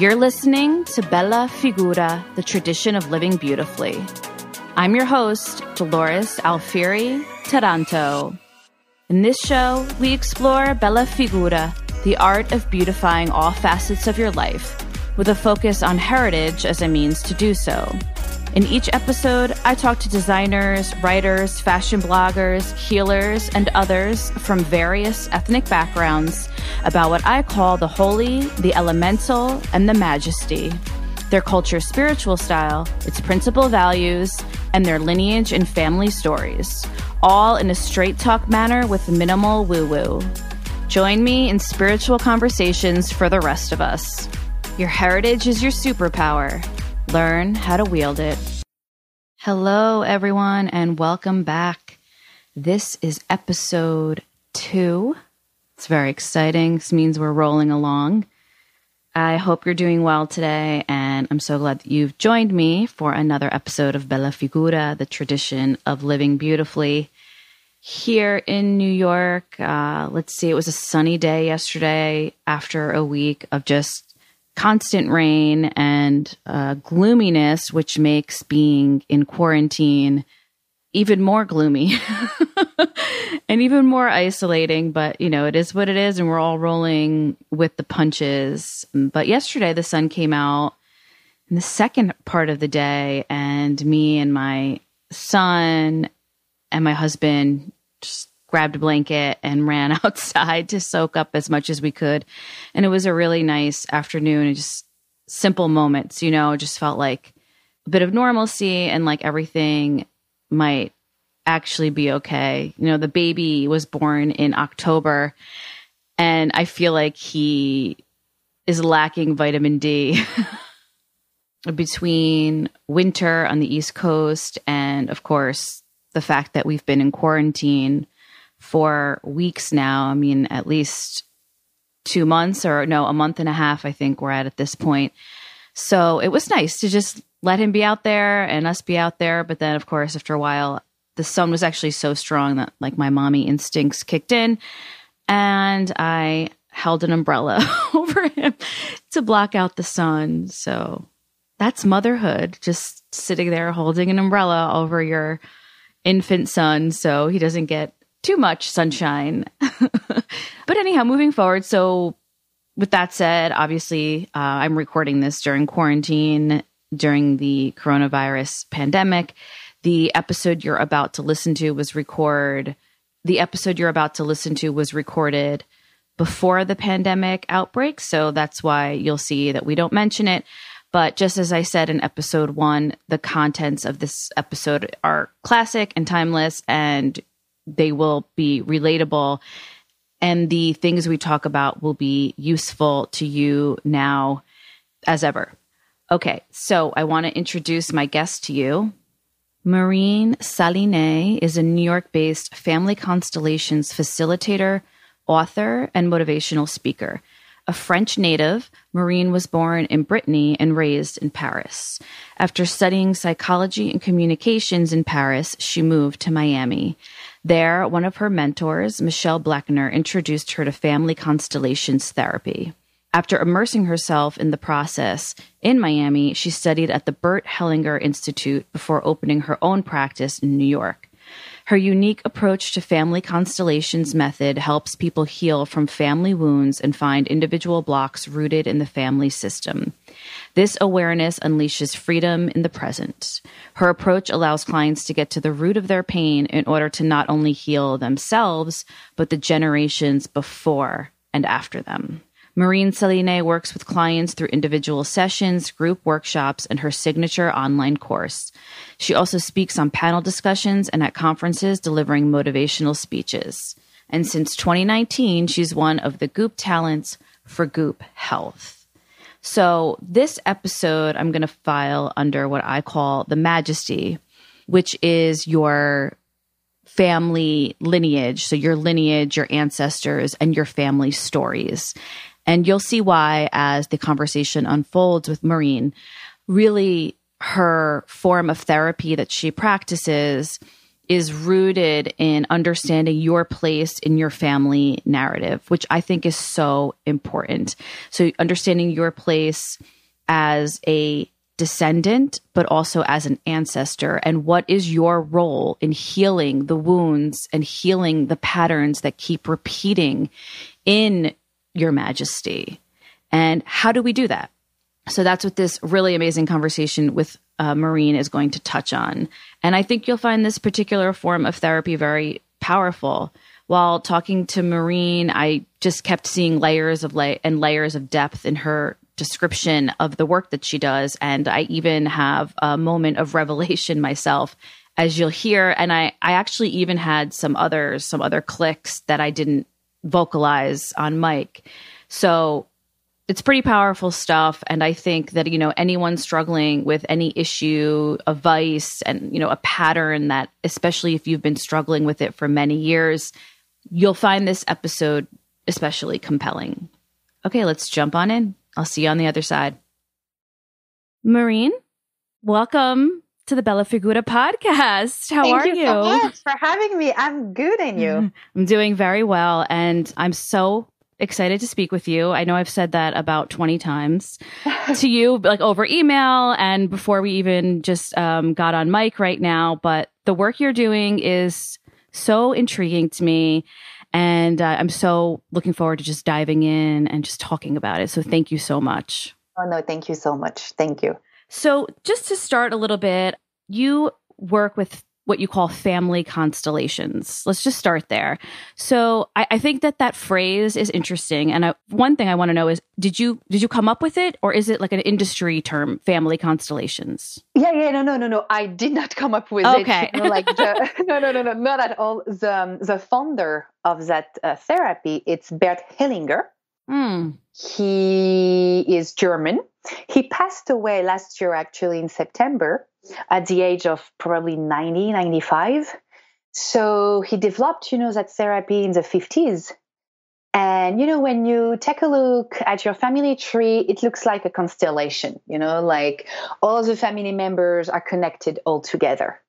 You're listening to Bella Figura, the tradition of living beautifully. I'm your host, Dolores Alfieri Taranto. In this show, we explore Bella Figura, the art of beautifying all facets of your life, with a focus on heritage as a means to do so. In each episode, I talk to designers, writers, fashion bloggers, healers, and others from various ethnic backgrounds about what I call the holy, the elemental, and the majesty, their culture's spiritual style, its principal values, and their lineage and family stories, all in a straight talk manner with minimal woo woo. Join me in spiritual conversations for the rest of us. Your heritage is your superpower. Learn how to wield it. Hello, everyone, and welcome back. This is episode two. It's very exciting. This means we're rolling along. I hope you're doing well today, and I'm so glad that you've joined me for another episode of Bella Figura, the tradition of living beautifully. Here in New York, uh, let's see, it was a sunny day yesterday after a week of just constant rain and uh, gloominess, which makes being in quarantine even more gloomy and even more isolating. But, you know, it is what it is, and we're all rolling with the punches. But yesterday, the sun came out in the second part of the day, and me and my son and my husband just grabbed a blanket and ran outside to soak up as much as we could. And it was a really nice afternoon and just simple moments, you know, just felt like a bit of normalcy and like everything might actually be okay. You know, the baby was born in October and I feel like he is lacking vitamin D. Between winter on the East Coast and, of course, the fact that we've been in quarantine for weeks now. I mean, at least two months or no, a month and a half, I think we're at at this point. So it was nice to just let him be out there and us be out there. But then, of course, after a while, the sun was actually so strong that like my mommy instincts kicked in and I held an umbrella over him to block out the sun. So that's motherhood, just sitting there holding an umbrella over your infant son so he doesn't get too much sunshine. but anyhow, moving forward, so with that said, obviously, uh, I'm recording this during quarantine during the coronavirus pandemic. The episode you're about to listen to was record the episode you're about to listen to was recorded before the pandemic outbreak, so that's why you'll see that we don't mention it. But just as I said in episode 1, the contents of this episode are classic and timeless and they will be relatable and the things we talk about will be useful to you now as ever. Okay, so I want to introduce my guest to you. Maureen Sélignac is a New York based family constellations facilitator, author, and motivational speaker. A French native, Maureen was born in Brittany and raised in Paris. After studying psychology and communications in Paris, she moved to Miami. There, one of her mentors, Michelle Bleckner, introduced her to family constellations therapy. After immersing herself in the process in Miami, she studied at the Bert Hellinger Institute before opening her own practice in New York. Her unique approach to family constellations method helps people heal from family wounds and find individual blocks rooted in the family system. This awareness unleashes freedom in the present. Her approach allows clients to get to the root of their pain in order to not only heal themselves, but the generations before and after them. Maureen Sélignac works with clients through individual sessions, group workshops, and her signature online course. She also speaks on panel discussions and at conferences delivering motivational speeches. And since 2019, she's one of the Goop talents for Goop Health. So, this episode, I'm going to file under what I call the Majesty, which is your family lineage. So, your lineage, your ancestors, and your family stories. And you'll see why as the conversation unfolds with Maureen. Really, her form of therapy that she practices is rooted in understanding your place in your family narrative, which I think is so important. So, understanding your place as a descendant, but also as an ancestor, and what is your role in healing the wounds and healing the patterns that keep repeating in your majesty. And how do we do that? So that's what this really amazing conversation with uh, Maureen is going to touch on. And I think you'll find this particular form of therapy very powerful. While talking to Marine, I just kept seeing layers of la- and layers of depth in her description of the work that she does. And I even have a moment of revelation myself, as you'll hear. And I, I actually even had some others, some other clicks that I didn't vocalize on mic. So it's pretty powerful stuff. And i think that you know anyone struggling with any issue a vice and you know a pattern that especially if you've been struggling with it for many years you'll find this episode especially compelling. Okay let's jump on in. I'll see you on the other side. Maureen welcome to the bella figura podcast how Thank are you, you so much for having me i'm good and you i'm doing very well and i'm so excited to speak with you. I know I've said that about 20 times to you, like over email and before we even just um, got on mic right now. But the work you're doing is so intriguing to me. And uh, I'm so looking forward to just diving in and just talking about it. So thank you so much. Oh, no, thank you so much. Thank you. So, just to start a little bit, you work with what you call family constellations. Let's just start there. So I, I think that that phrase is interesting. And I, one thing I want to know is, did you did you come up with it, or is it like an industry term, family constellations? Yeah, yeah, no, no, no, no. I did not come up with okay. it. You know, like the, no, no, no, no, not at all. The um, the founder of that uh, therapy, it's Bert Hellinger. Mm. He is German. He passed away last year, actually in September at the age of probably 90, 95. So he developed, you know, that therapy in the 50s. And, you know, when you take a look at your family tree, it looks like a constellation, you know, like all the family members are connected all together.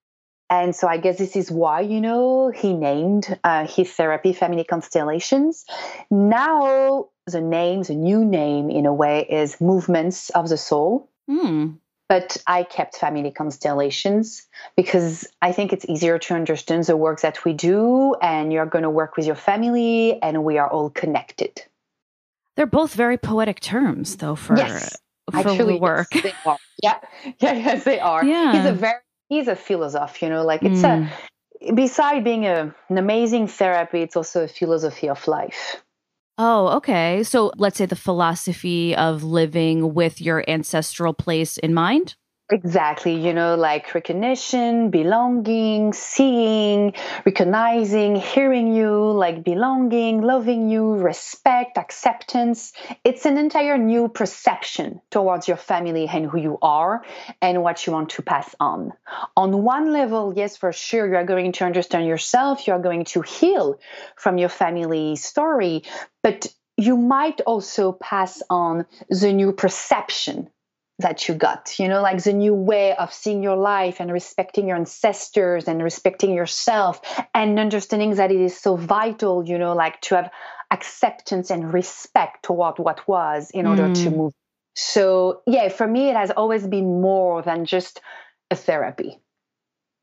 And so I guess this is why, you know, he named uh, his therapy Family Constellations. Now, the name, the new name in a way, is Movements of the Soul. Mm but I kept family constellations because I think it's easier to understand the work that we do, and you're going to work with your family, and we are all connected. They're both very poetic terms, though, for yes, for actually, work. Yes, they are. Yeah, yeah, yes, they are. Yeah. he's a very he's a philosopher. You know, like it's Mm. a beside being a, an amazing therapy, it's also a philosophy of life. Oh, okay. So let's say the philosophy of living with your ancestral place in mind. Exactly, you know, like recognition, belonging, seeing, recognizing, hearing you, like belonging, loving you, respect, acceptance. It's an entire new perception towards your family and who you are and what you want to pass on. On one level, yes, for sure, you are going to understand yourself, you are going to heal from your family story, but you might also pass on the new perception that you got you know like the new way of seeing your life and respecting your ancestors and respecting yourself and understanding that it is so vital you know like to have acceptance and respect toward what was in order Mm. to move. So yeah for me it has always been more than just a therapy.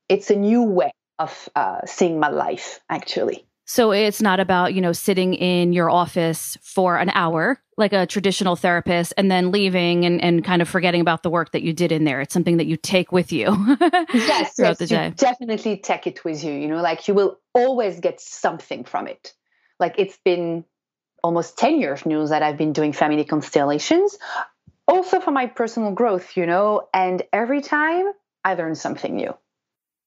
It's a new way of uh, seeing my life actually So it's not about, you know, sitting in your office for an hour like a traditional therapist and then leaving and, and kind of forgetting about the work that you did in there. It's something that you take with you yes, throughout yes, the you day. definitely take it with you. You know, like you will always get something from it. Like it's been almost 10 years now that I've been doing family constellations, also for my personal growth, you know, and every time I learn something new.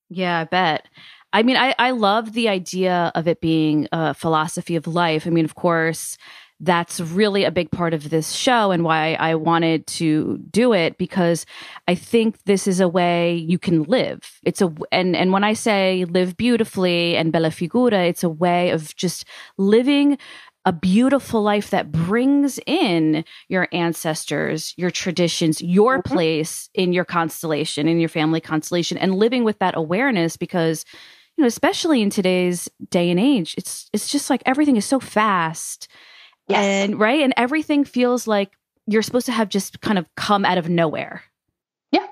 Yeah, I bet. I mean, I, I love the idea of it being a philosophy of life. I mean, of course, that's really a big part of this show and why I wanted to do it because I think this is a way you can live. It's a and and when I say live beautifully and bella figura, it's a way of just living a beautiful life that brings in your ancestors, your traditions, your mm-hmm. place in your constellation, in your family constellation, and living with that awareness because you know, especially in today's day and age, it's it's just like everything is so fast. Yes. And right. And everything feels like you're supposed to have just kind of come out of nowhere. Yeah.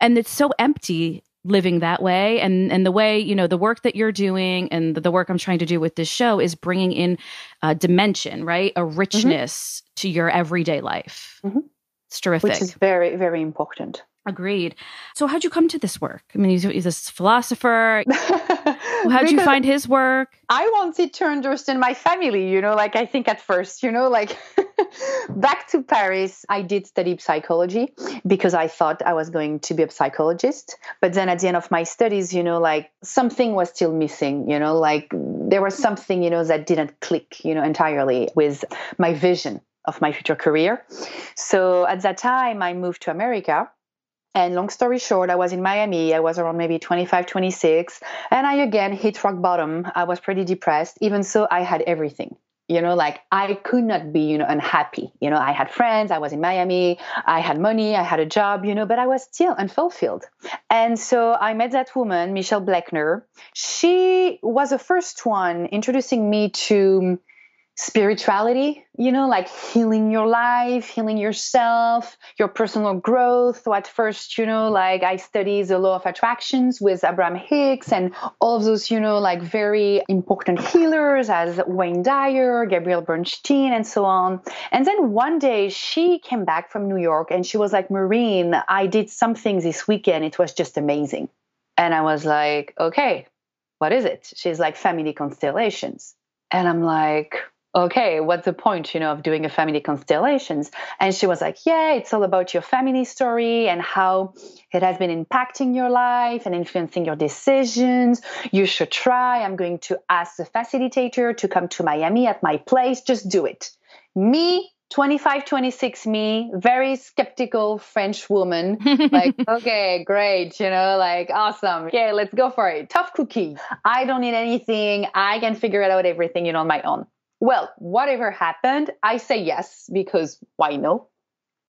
And it's so empty living that way and and the way you know the work that you're doing and the, the work i'm trying to do with this show is bringing in a dimension right a mm-hmm. richness mm-hmm. to your everyday life mm-hmm. it's terrific which is very very important Agreed. So, how'd you come to this work? I mean, he's, he's a philosopher. how'd you find his work? I wanted to understand my family, you know, like I think at first, you know, like back to Paris, I did study psychology because I thought I was going to be a psychologist. But then at the end of my studies, you know, like something was still missing, you know, like there was something, you know, that didn't click, you know, entirely with my vision of my future career. So at that time, I moved to America and long story short, I was in Miami. I was around maybe 25, 26. And I again hit rock bottom. I was pretty depressed. Even so, I had everything. You know, like I could not be, you know, unhappy. You know, I had friends, I was in Miami, I had money, I had a job, you know, but I was still unfulfilled. And so I met that woman, Michelle Bleckner. She was the first one introducing me to spirituality, you know, like healing your life, healing yourself, your personal growth. So at first, you know, like I studied the law of attractions with Abraham Hicks and all of those, you know, like very important healers as Wayne Dyer, Gabrielle Bernstein, and so on. And then one day she came back from New York and she was like, Maureen, I did something this weekend. It was just amazing. And I was like, okay, what is it? She's like, family constellations. And I'm like, okay, what's the point, you know, of doing a family constellations? And she was like, yeah, it's all about your family story and how it has been impacting your life and influencing your decisions. You should try. I'm going to ask the facilitator to come to Miami at my place. Just do it. Me, 25, 26 me, very skeptical French woman. like, okay, great, you know, like awesome. Okay, let's go for it. Tough cookie. I don't need anything. I can figure it out everything, you know, on my own. Well, whatever happened, I say yes because why no?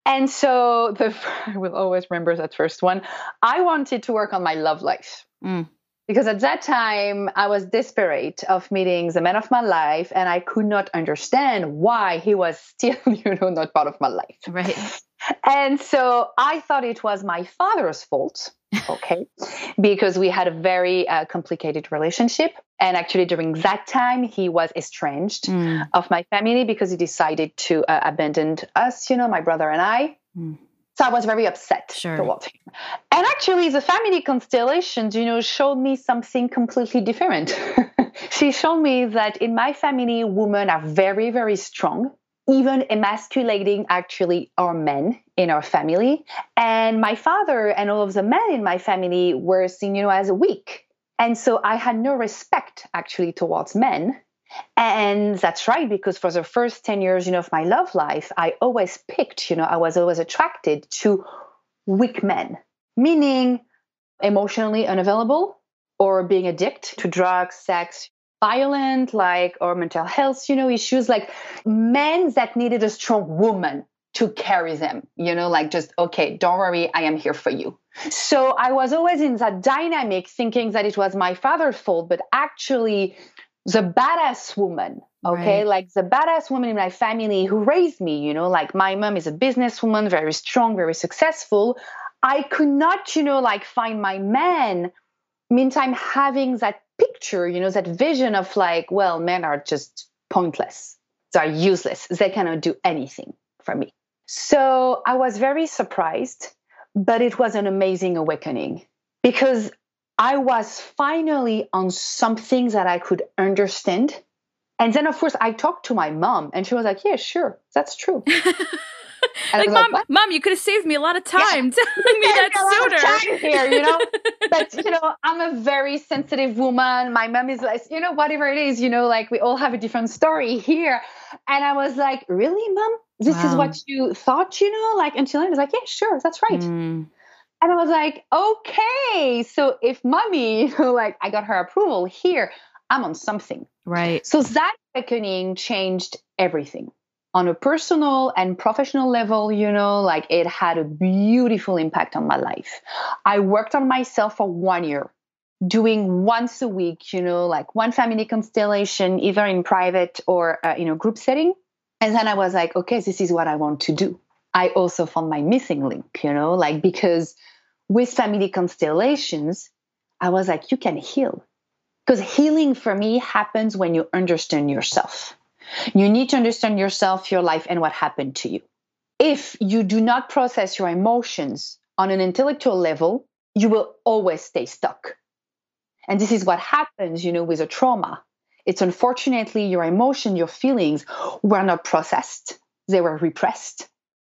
And so the I will always remember that first one. I wanted to work on my love life. Mm. Because at that time, I was desperate of meeting the man of my life, and I could not understand why he was still, you know, not part of my life. Right. And so I thought it was my father's fault okay because we had a very uh, complicated relationship and actually during that time he was estranged mm. of my family because he decided to uh, abandon us you know my brother and i mm. so i was very upset sure. towards him and actually the family constellations you know showed me something completely different she showed me that in my family women are very very strong even emasculating actually our men in our family. And my father and all of the men in my family were seen, you know, as weak. And so I had no respect actually towards men. And that's right, because for the first 10 years, you know, of my love life, I always picked, you know, I was always attracted to weak men, meaning emotionally unavailable or being addicted to drugs, sex, violent, like, or mental health, you know, issues, like men that needed a strong woman to carry them, you know, like just, okay, don't worry, I am here for you. So I was always in that dynamic thinking that it was my father's fault, but actually the badass woman, okay, right. like the badass woman in my family who raised me, you know, like my mom is a businesswoman, very strong, very successful. I could not, you know, like find my man, meantime having that picture, you know, that vision of like, well, men are just pointless. They're useless. They cannot do anything for me. So I was very surprised, but it was an amazing awakening because I was finally on something that I could understand. And then, of course, I talked to my mom, and she was like, Yeah, sure, that's true. like, mom, like, mom, you could have saved me a lot of time yeah. telling me that sooner. here, you know. but you know, I'm a very sensitive woman. My mom is like, you know, whatever it is, you know, like we all have a different story here. And I was like, really, mom? This wow. is what you thought, you know? Like until I was like, yeah, sure, that's right. Mm. And I was like, okay, so if mommy, like I got her approval here, I'm on something. Right. So that reckoning changed everything on a personal and professional level, you know, like it had a beautiful impact on my life. I worked on myself for one year, doing once a week, you know, like one family constellation, either in private or, uh, you know, group setting. And then I was like, okay, this is what I want to do. I also found my missing link, you know, like because with family constellations, I was like, you can heal. Because healing for me happens when you understand yourself. You need to understand yourself, your life, and what happened to you. If you do not process your emotions on an intellectual level, you will always stay stuck. And this is what happens, you know, with a trauma. It's unfortunately your emotion, your feelings were not processed, they were repressed.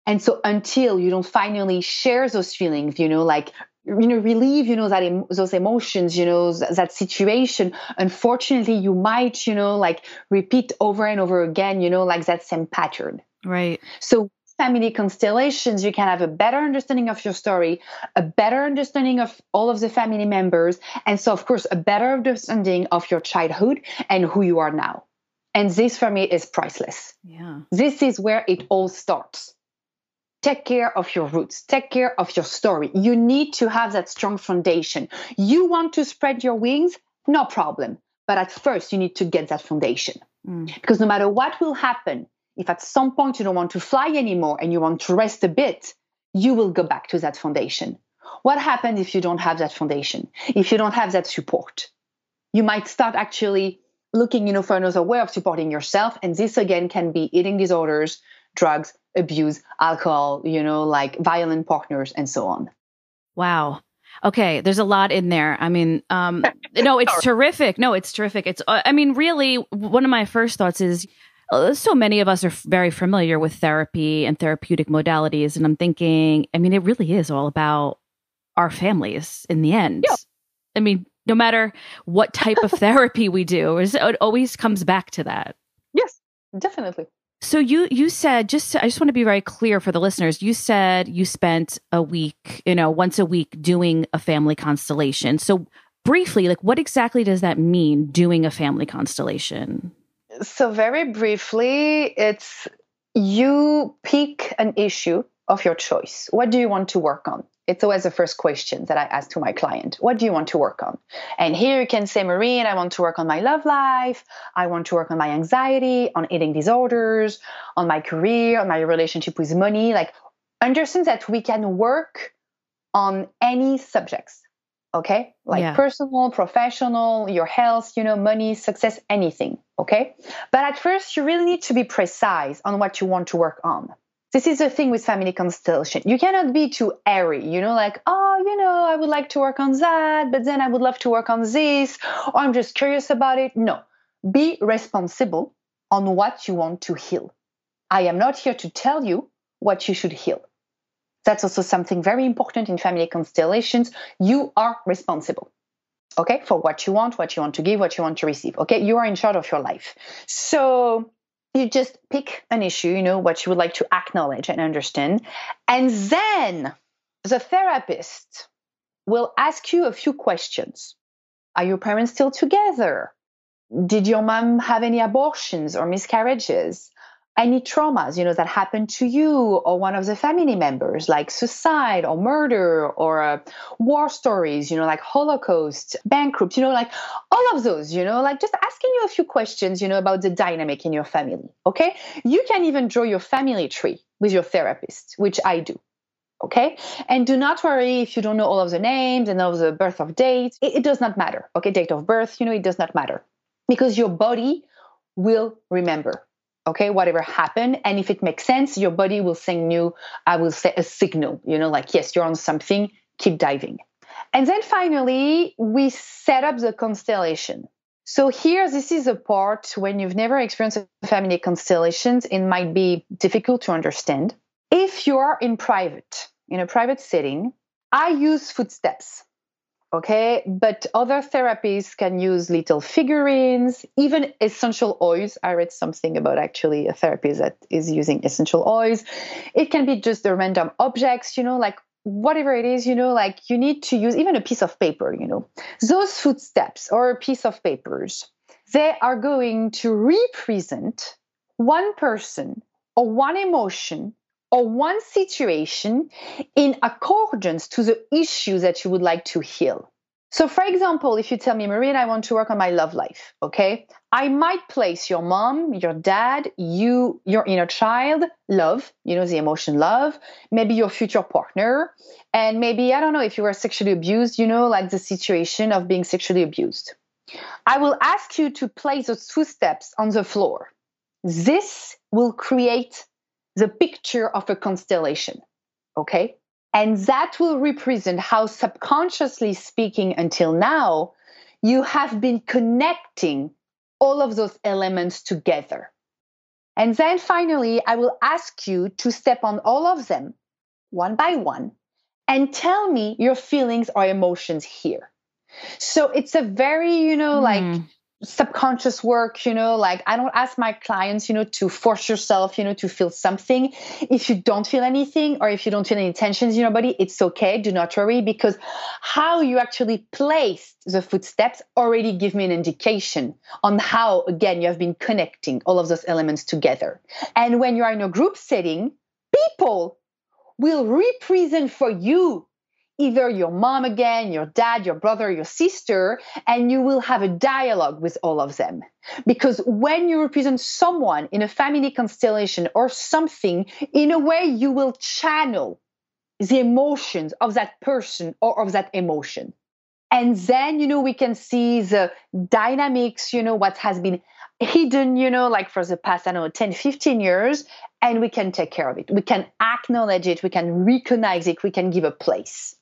And so until you don't finally share those feelings, you know, like you know relieve you know that em- those emotions you know th- that situation unfortunately you might you know like repeat over and over again you know like that same pattern. Right. So family constellations you can have a better understanding of your story a better understanding of all of the family members and so of course a better understanding of your childhood and who you are now. And this for me is priceless. Yeah. This is where it all starts. Take care of your roots. Take care of your story. You need to have that strong foundation. You want to spread your wings? No problem. But at first you need to get that foundation. Mm. because no matter what will happen if at some point you don't want to fly anymore and you want to rest a bit you will go back to that foundation what happens if you don't have that foundation if you don't have that support you might start actually looking you know for another way of supporting yourself and this again can be eating disorders drugs abuse alcohol you know like violent partners and so on Wow. Okay, there's a lot in there. I mean, um, no, it's terrific. No, it's terrific. It's, uh, I mean, really, one of my first thoughts is Uh, so many of us are very familiar with therapy and therapeutic modalities. And I'm thinking, I mean, it really is all about our families in the end. I mean, no matter what type of therapy we do, it always comes back to that. yes definitely So you you said just to, I just want to be very clear for the listeners. You said you spent a week, you know, once a week doing a family constellation. So briefly, like what exactly does that mean doing a family constellation? So very briefly it's you pick an issue of your choice. What do you want to work on? It's always the first question that i ask to my client. What do you want to work on? And here you can say marine i want to work on my love life. I want to work on my anxiety on eating disorders on my career on my relationship with money. Like understand that we can work on any subjects okay? Like Yeah. personal professional your health you know money success anything okay? But at first you really need to be precise on what you want to work on. This is the thing with family constellation. You cannot be too airy you know like oh you know i would like to work on that but then i would love to work on this. Or i'm just curious about it. No. Be responsible on what you want to heal. I am not here to tell you what you should heal. That's also something very important in family constellations. You are responsible, okay, for what you want, what you want to give, what you want to receive. Okay, you are in charge of your life. So you just pick an issue, you know, what you would like to acknowledge and understand. And then the therapist will ask you a few questions. Are your parents still together? Did your mom have any abortions or miscarriages? Any traumas you know that happened to you or one of the family members like suicide or murder or uh, war stories you know like holocaust bankrupt you know like all of those you know like just asking you a few questions you know about the dynamic in your family okay? You can even draw your family tree with your therapist which i do okay? And do not worry if you don't know all of the names and all of the birth of dates. It, it does not matter okay? Date of birth you know it does not matter because your body will remember okay whatever happened and if it makes sense your body will send you i will say a signal you know like yes you're on something keep diving. And then finally we set up the constellation. So here this is a part when you've never experienced family constellations it might be difficult to understand. If you are in private in a private setting i use footsteps okay? But other therapies can use little figurines even essential oils. I read something about actually a therapist that is using essential oils. It can be just the random objects you know like whatever it is you know like you need to use even a piece of paper you know. Those footsteps or a piece of papers they are going to represent one person or one emotion or one situation in accordance to the issue that you would like to heal. So, for example, if you tell me, Marine, I want to work on my love life, okay? I might place your mom, your dad, you, your inner child, love, you know, the emotion love, maybe your future partner, and maybe, I don't know, if you were sexually abused, you know, like the situation of being sexually abused. I will ask you to place those two steps on the floor. This will create the picture of a constellation, okay? And that will represent how, subconsciously speaking, until now, you have been connecting all of those elements together. And then finally, I will ask you to step on all of them one by one and tell me your feelings or emotions here. So it's a very, you know, mm. like subconscious work you know like i don't ask my clients you know to force yourself you know to feel something. If you don't feel anything or if you don't feel any tensions in your body it's okay. Do not worry because how you actually placed the footsteps already give me an indication on how again you have been connecting all of those elements together. And when you are in a group setting people will represent for you either your mom again, your dad, your brother, your sister, and you will have a dialogue with all of them. Because when you represent someone in a family constellation or something, in a way, you will channel the emotions of that person or of that emotion. And then, you know, we can see the dynamics, you know, what has been hidden, you know, like for the past, I don't know, 10, 15 years, and we can take care of it. We can acknowledge it. We can recognize it. We can give a place.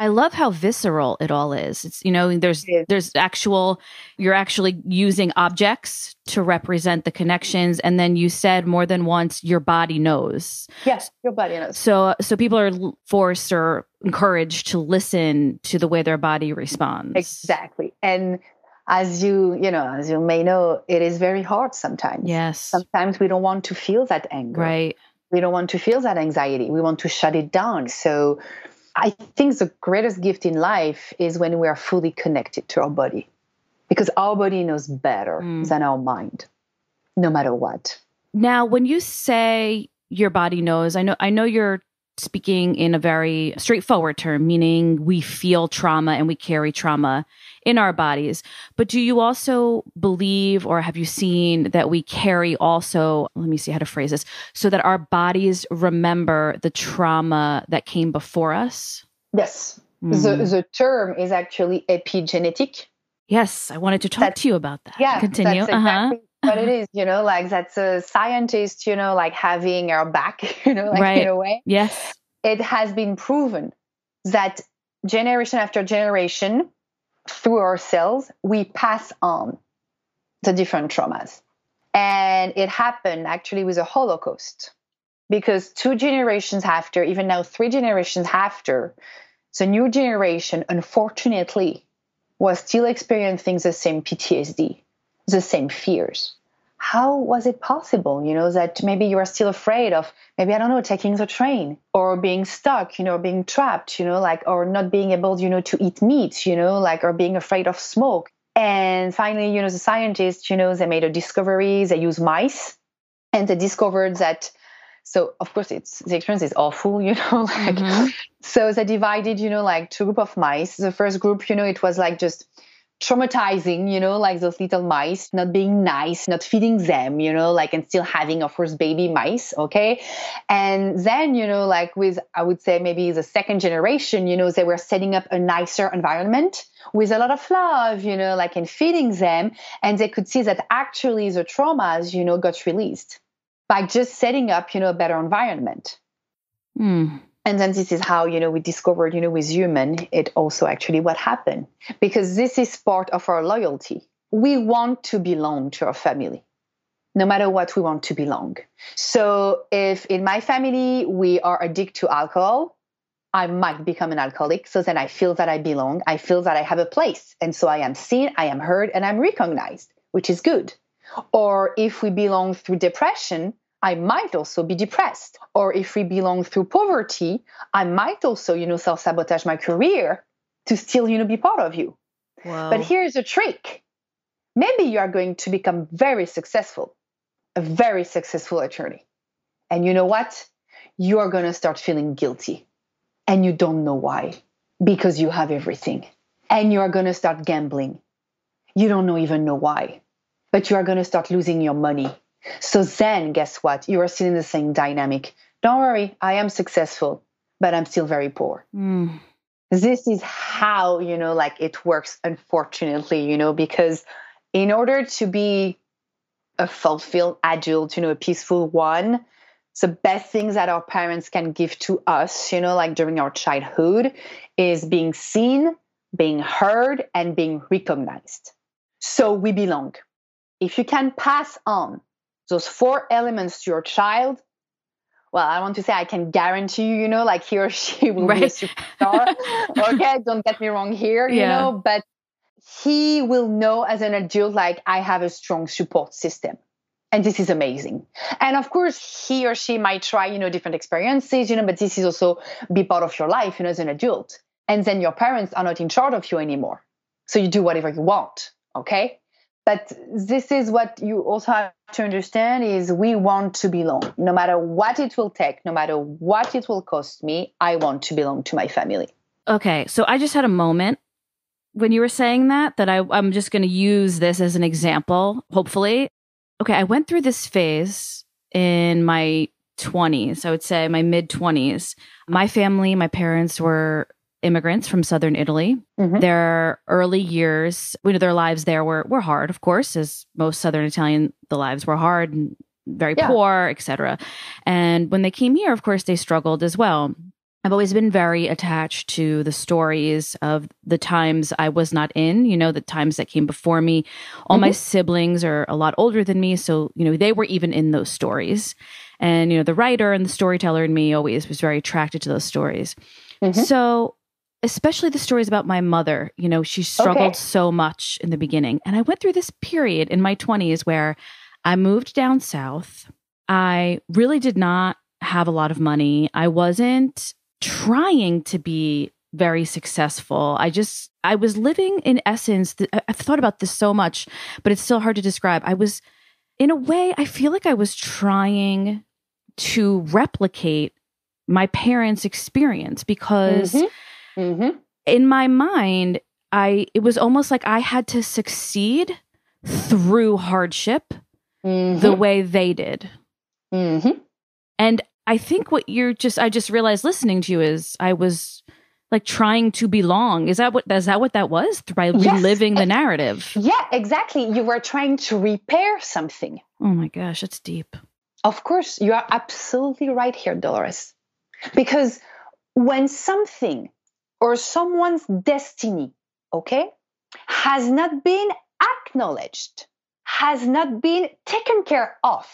I love how visceral it all is. It's you know there's there's actual you're actually using objects to represent the connections and then you said more than once your body knows. Yes, your body knows. So so people are forced or encouraged to listen to the way their body responds. Exactly. And as you you know as you may know it is very hard sometimes. Yes. Sometimes we don't want to feel that anger. Right. We don't want to feel that anxiety. We want to shut it down. So I think the greatest gift in life is when we are fully connected to our body because our body knows better mm. than our mind, no matter what. Now, when you say your body knows, I know I know you're speaking in a very straightforward term, meaning we feel trauma and we carry trauma in our bodies. But do you also believe or have you seen that we carry also, let me see how to phrase this, so that our bodies remember the trauma that came before us? Yes. Mm. The, the term is actually epigenetic. Yes, I wanted to talk to you about that. Yeah, continue. That's exactly uh-huh. What it is. You know, like that's a scientist. You know, like having our back. You know, like right. in a way. Yes, it has been proven that generation after generation, through our cells, we pass on the different traumas. And it happened actually with the Holocaust because two generations after, even now three generations after, the new generation, unfortunately, was still experiencing the same PTSD, the same fears. How was it possible, you know, that maybe you are still afraid of maybe, I don't know, taking the train or being stuck, you know, being trapped, you know, like, or not being able, you know, to eat meat, you know, like, or being afraid of smoke. And finally, you know, the scientists, you know, they made a discovery, they used mice and they discovered that so of course it's the experience is awful you know like mm-hmm. so they divided you know like two group of mice the first group you know it was like just traumatizing, you know, like those little mice, not being nice, not feeding them, you know, like, and still having, of course, baby mice, okay? And then, you know, like with, I would say maybe the second generation, you know, they were setting up a nicer environment with a lot of love, you know, like, and feeding them. And they could see that actually the traumas, you know, got released by just setting up, you know, a better environment. Mm and then this is how you know we discovered you know with human it also actually what happened. Because this is part of our loyalty. We want to belong to our family no matter what we want to belong. So if in my family we are addicted to alcohol i might become an alcoholic. So then i feel that i belong. I feel that i have a place. And so i am seen i am heard and i'm recognized which is good. Or if we belong through depression I might also be depressed. Or if we belong through poverty, I might also, you know, self sabotage my career to still, you know, be part of you. But here's a trick maybe you are going to become very successful, a very successful attorney. And you know what? You are going to start feeling guilty and you don't know why because you have everything. And you are going to start gambling. You don't know, even know why, but you are going to start losing your money. So then, guess what? You are still in the same dynamic. Don't worry, I am successful, but I'm still very poor. Mm. This is how, you know, like it works, unfortunately, you know, because in order to be a fulfilled adult, you know, a peaceful one, the best things that our parents can give to us, you know, like during our childhood, is being seen, being heard, and being recognized. So we belong. If you can pass on those four elements to your child, well, I want to say I can guarantee you, you know, like he or she will right. be a superstar. okay, don't get me wrong here, yeah. you know, but he will know as an adult, like I have a strong support system. And this is amazing. And of course, he or she might try, you know, different experiences, you know, but this is also be part of your life, you know, as an adult. And then your parents are not in charge of you anymore. So you do whatever you want. Okay. But this is what you also have to understand is we want to belong. No matter what it will take, no matter what it will cost me, I want to belong to my family. Okay. So I just had a moment when you were saying that that I, I'm just going to use this as an example, hopefully. Okay, I went through this phase in my 20s, I would say my mid 20s. My family, my parents were immigrants from southern Italy. Mm-hmm. Their early years, you know, their lives there were were hard, of course, as most southern Italian the lives were hard and very yeah. poor, etc. And when they came here, of course, they struggled as well. I've always been very attached to the stories of the times I was not in, you know, the times that came before me. All mm-hmm. my siblings are a lot older than me. So, you know, they were even in those stories. And, you know, the writer and the storyteller in me always was very attracted to those stories. Mm-hmm. So, especially the stories about my mother, you know, she struggled okay. so much in the beginning. And I went through this period in my 20s where I moved down south. I really did not have a lot of money. I wasn't trying to be very successful. I just, I was living in essence, th- I've thought about this so much, but it's still hard to describe. I was, in a way, I feel like I was trying to replicate my parents' experience because mm-hmm. Mm-hmm. in my mind, I, it was almost like I had to succeed through hardship mm-hmm. the way they did. Mm-hmm. And I think what you're just I just realized listening to you is I was like trying to belong. Is that what is that what that was by yes. reliving the narrative? Yeah, exactly. You were trying to repair something. Oh my gosh, it's deep. Of course, you are absolutely right here, Dolores. Because when something or someone's destiny, okay, has not been acknowledged, has not been taken care of,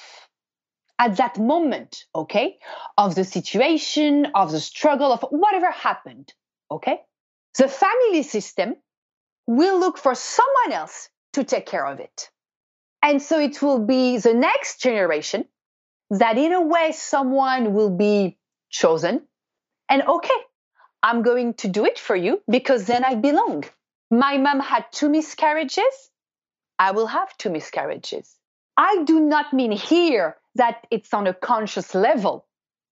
at that moment, okay, of the situation, of the struggle, of whatever happened, okay, the family system will look for someone else to take care of it. And so it will be the next generation that, in a way, someone will be chosen. And okay, I'm going to do it for you because then I belong. My mom had two miscarriages. I will have two miscarriages. I do not mean here that it's on a conscious level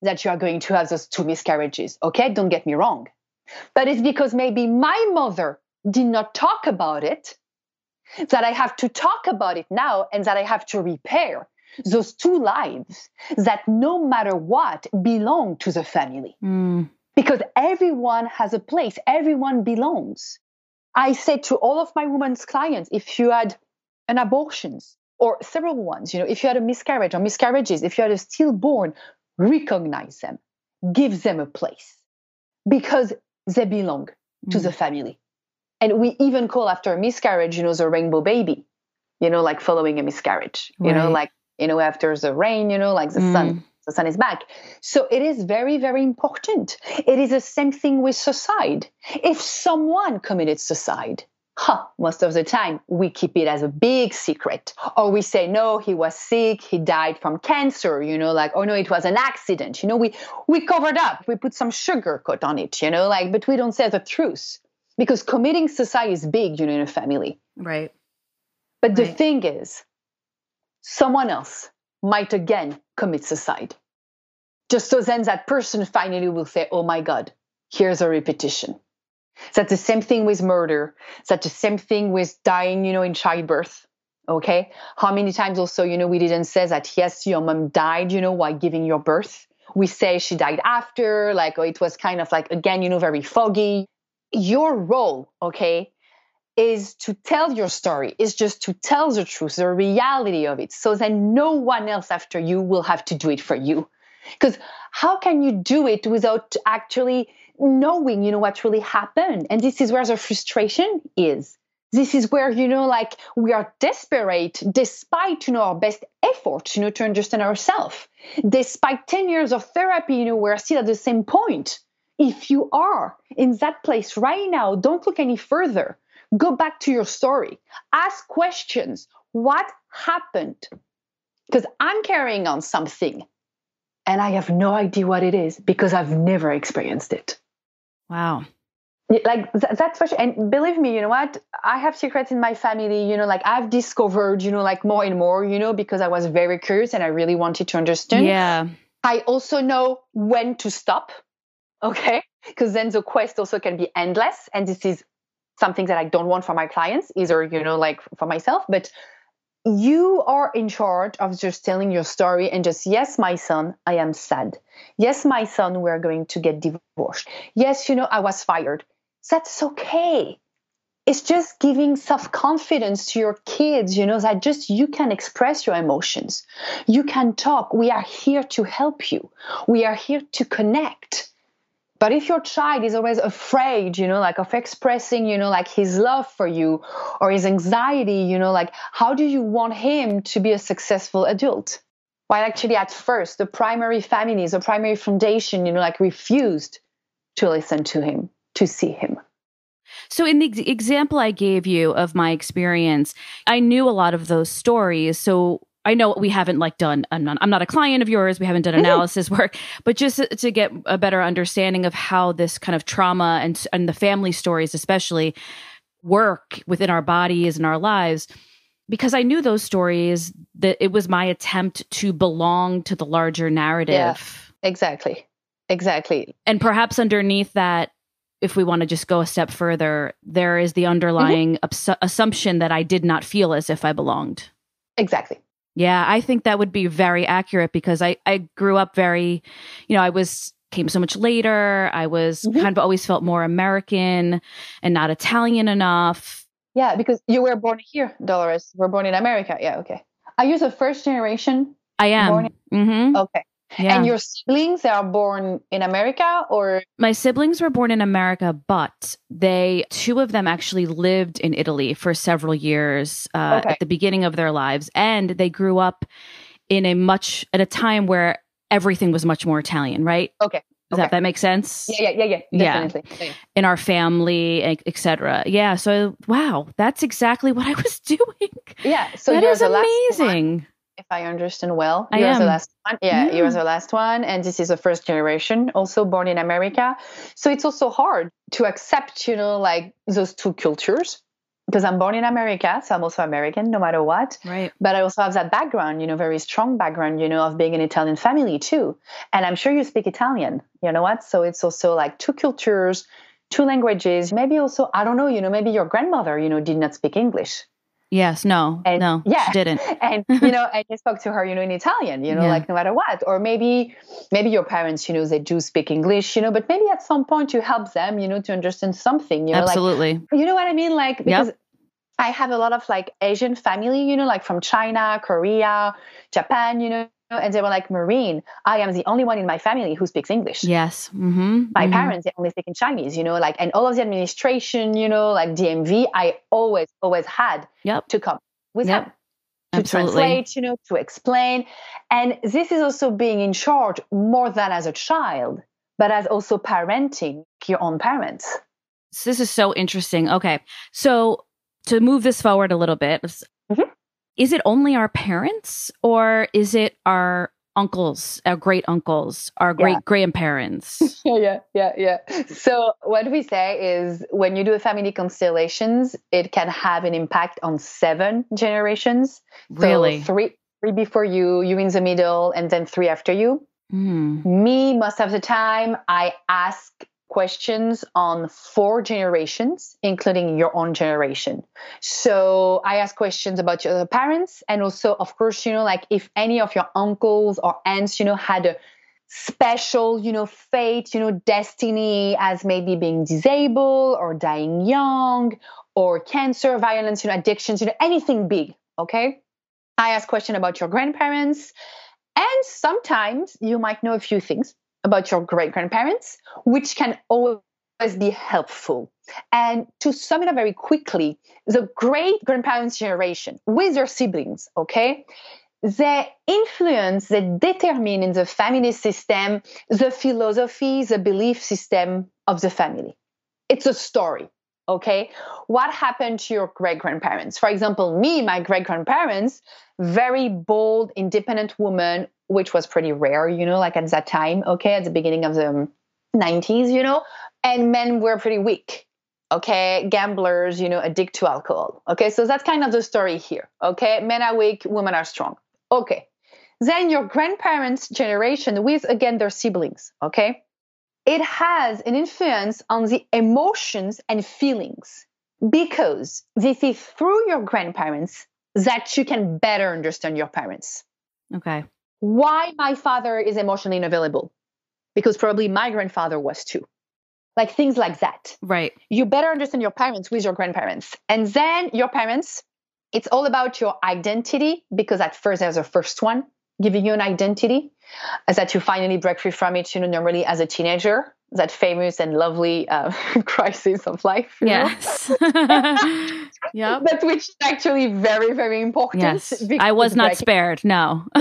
that you are going to have those two miscarriages. Okay, don't get me wrong. But it's because maybe my mother did not talk about it that I have to talk about it now and that I have to repair those two lives that no matter what belong to the family. Mm. Because everyone has a place, everyone belongs. I say to all of my women's clients if you had an abortion, or several ones. You know, if you had a miscarriage or miscarriages, if you had a stillborn, recognize them, give them a place because they belong mm. to the mm. family. And we even call after a miscarriage, you know, the rainbow baby, you know, like following a miscarriage, you right. know, like, you know, after the rain, you know, like the mm. sun, the sun is back. So it is very, very important. It is the same thing with suicide. If someone committed suicide, huh, most of the time we keep it as a big secret. Or we say, no, he was sick, he died from cancer, you know, like, oh no, it was an accident. You know, we, we covered up, we put some sugar coat on it, you know, like, but we don't say the truth. Because committing suicide is big, you know, in a family. Right. But the thing is, someone else might again commit suicide. Just so then that person finally will say, oh my God, here's a repetition. That's the same thing with murder. That's the same thing with dying, you know, in childbirth. Okay. How many times also, you know, we didn't say that, yes, your mom died, you know, while giving your birth. We say she died after, like, oh, it was kind of like, again, you know, very foggy. Your role, okay, is to tell your story, is just to tell the truth, the reality of it. So then no one else after you will have to do it for you. Because how can you do it without actually knowing, you know, what really happened? And this is where the frustration is. This is where, you know, like we are desperate despite, you know, our best efforts, you know, to understand ourselves. Despite 10 years of therapy, you know, we're still at the same point. If you are in that place right now, don't look any further. Go back to your story. Ask questions. What happened? Because I'm carrying on something and I have no idea what it is because I've never experienced it. Wow. Like th- that's for sure. And believe me, you know what? I have secrets in my family, you know, like I've discovered, you know, like more and more, you know, because I was very curious and I really wanted to understand. Yeah. I also know when to stop. Okay. Because then the quest also can be endless. And this is something that I don't want for my clients, either, you know, like for myself. But you are in charge of just telling your story and just, yes, my son, I am sad. Yes, my son, we're going to get divorced. Yes, you know, I was fired. That's okay. It's just giving self confidence to your kids, you know, that just you can express your emotions. You can talk. We are here to help you. We are here to connect. But if your child is always afraid, you know, like of expressing, you know, like his love for you or his anxiety, you know, like how do you want him to be a successful adult? While actually at first the primary families, the primary foundation, you know, like refused to listen to him, to see him. So, in the example I gave you of my experience, I knew a lot of those stories. So, I know we haven't like done. I'm not, I'm not a client of yours. We haven't done mm-hmm. analysis work, but just to, get a better understanding of how this kind of trauma and and the family stories, especially, work within our bodies and our lives. Because I knew those stories, that it was my attempt to belong to the larger narrative. Yeah. Exactly. Exactly. And perhaps underneath that, if we want to just go a step further, there is the mm-hmm. underlying abs- assumption that I did not feel as if I belonged. Exactly. Yeah, I think that would be very accurate because I, I grew up very, you know, I was came so much later. I was Mhm. kind of always felt more American and not Italian enough. Yeah, because you were born here, Dolores. We're born in America. Yeah, okay. Are you the first generation? I am. Born hmm Okay. Yeah. And your siblings they are born in America or My siblings were born in America, but they two of them actually lived in Italy for several years uh, Okay. at the beginning of their lives, and they grew up in a much at a time where everything was much more Italian, right? Okay. Does Okay. that, that make sense? yeah, yeah, yeah, yeah, definitely. Yeah, yeah. In our family, etc. Yeah. So wow, that's exactly what I was doing. Yeah, so that is amazing. If I understand well. I You're am. the last one. Yeah, Yeah. you're mm. the last one. And this is the first generation, also born in America. So it's also hard to accept, you know, like those two cultures. Because I'm born in America, so I'm also American no matter what. Right. But I also have that background, you know, very strong background, you know, of being an Italian family too. And I'm sure you speak Italian, you know what? So it's also like two cultures, two languages. Maybe also, I don't know, you know, maybe your grandmother, you know, did not speak English. Yes. No. And- no. yeah. She didn't. and you know and you spoke to her you know in italian you know Yeah. like no matter what or maybe maybe your parents you know they do speak english you know but maybe at some point you help them you know to understand something you know Absolutely. like you know what i mean like because i have a lot of like asian family you know like from china korea japan you know and they were like marine i am the only one in my family who speaks english yes. Mm-hmm. my Mhm. parents they only speak in chinese you know like and all of the administration you know like dmv i always always had Yep. to come with Yep. them to Absolutely. translate, you know, to explain. And this is also being in charge more than as a child, but as also parenting your own parents. So this is so interesting. Okay. So to move this forward a little bit, Mhm. Is it only our parents or is it our uncles, our great uncles, our great yeah. grandparents. yeah, yeah, yeah, yeah. So what we say is when you do a family constellations, it can have an impact on seven generations. Really? So three three before you, you in the middle, and then three after you. Mm. Me, most of the time, I ask questions on four generations, including your own generation. So I ask questions about your parents, and also, of course, you know, like if any of your uncles or aunts, you know, had a special, you know, fate, you know, destiny as maybe being disabled or dying young or cancer, violence, you know, addictions, you know, anything big. Okay. I ask question about your grandparents. And sometimes you might know a few things about your great grandparents, which can always be helpful. And to sum it up very quickly, the great grandparents generation with their siblings, okay, they influence, they determine in the family system the philosophy, the belief system of the family. It's a story. Okay. What happened to your great grandparents? For example, me, my great grandparents, very bold, independent woman which was pretty rare, you know, like at that time, okay, at the beginning of the 90s, you know, and men were pretty weak, okay, gamblers, you know, addicted to alcohol, okay, so that's kind of the story here, okay, men are weak, women are strong, okay. Then your grandparents' generation with again their siblings, okay, it has an influence on the emotions and feelings because this is through your grandparents that you can better understand your parents. Okay why my father is emotionally unavailable. Because probably my grandfather was too. Like things like that. Right. You better understand your parents with your grandparents. And then your parents it's all about your identity because at first there's a first one giving you an identity as that you finally break free from it you know normally as a teenager that famous and lovely uh, crisis of life. yes. yeah. But which is actually very, very important. Yes. I was not spared. No.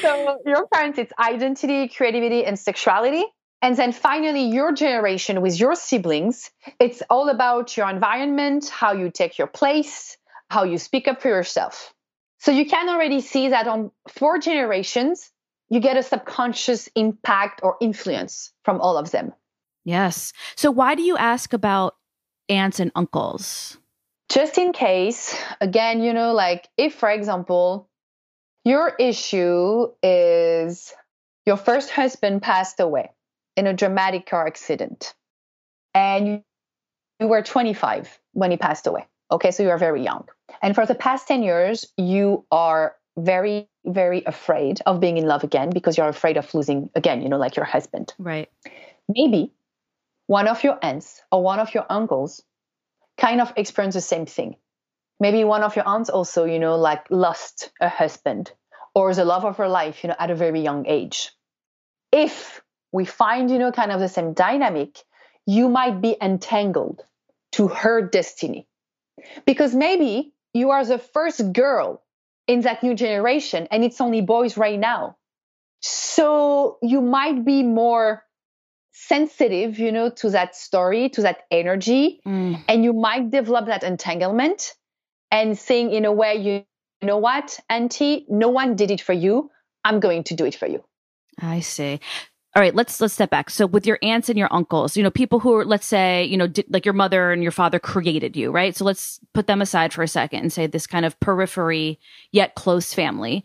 so your parents, it's identity, creativity, and sexuality. And then finally, your generation with your siblings, it's all about your environment, how you take your place, how you speak up for yourself. So you can already see that on four generations, you get a subconscious impact or influence from all of them. Yes. So, why do you ask about aunts and uncles? Just in case, again, you know, like if, for example, your issue is your first husband passed away in a dramatic car accident and you were 25 when he passed away. Okay, so you are very young. And for the past 10 years, you are very, very afraid of being in love again because you're afraid of losing again, you know, like your husband. Right. Maybe one of your aunts or one of your uncles kind of experience the same thing. Maybe one of your aunts also, you know, like lost a husband or the love of her life, you know, at a very young age. If we find, you know, kind of the same dynamic, you might be entangled to her destiny. Because maybe you are the first girl in that new generation and it's only boys right now. So you might be more sensitive you know to that story to that energy mm. and you might develop that entanglement and saying in a way you, you know what auntie? No one did it for you. I'm going to do it for you. I see all right let's let's step back. So with your aunts and your uncles you know people who are let's say you know like your mother and your father created you right? So let's put them aside for a second and say this kind of periphery yet close family.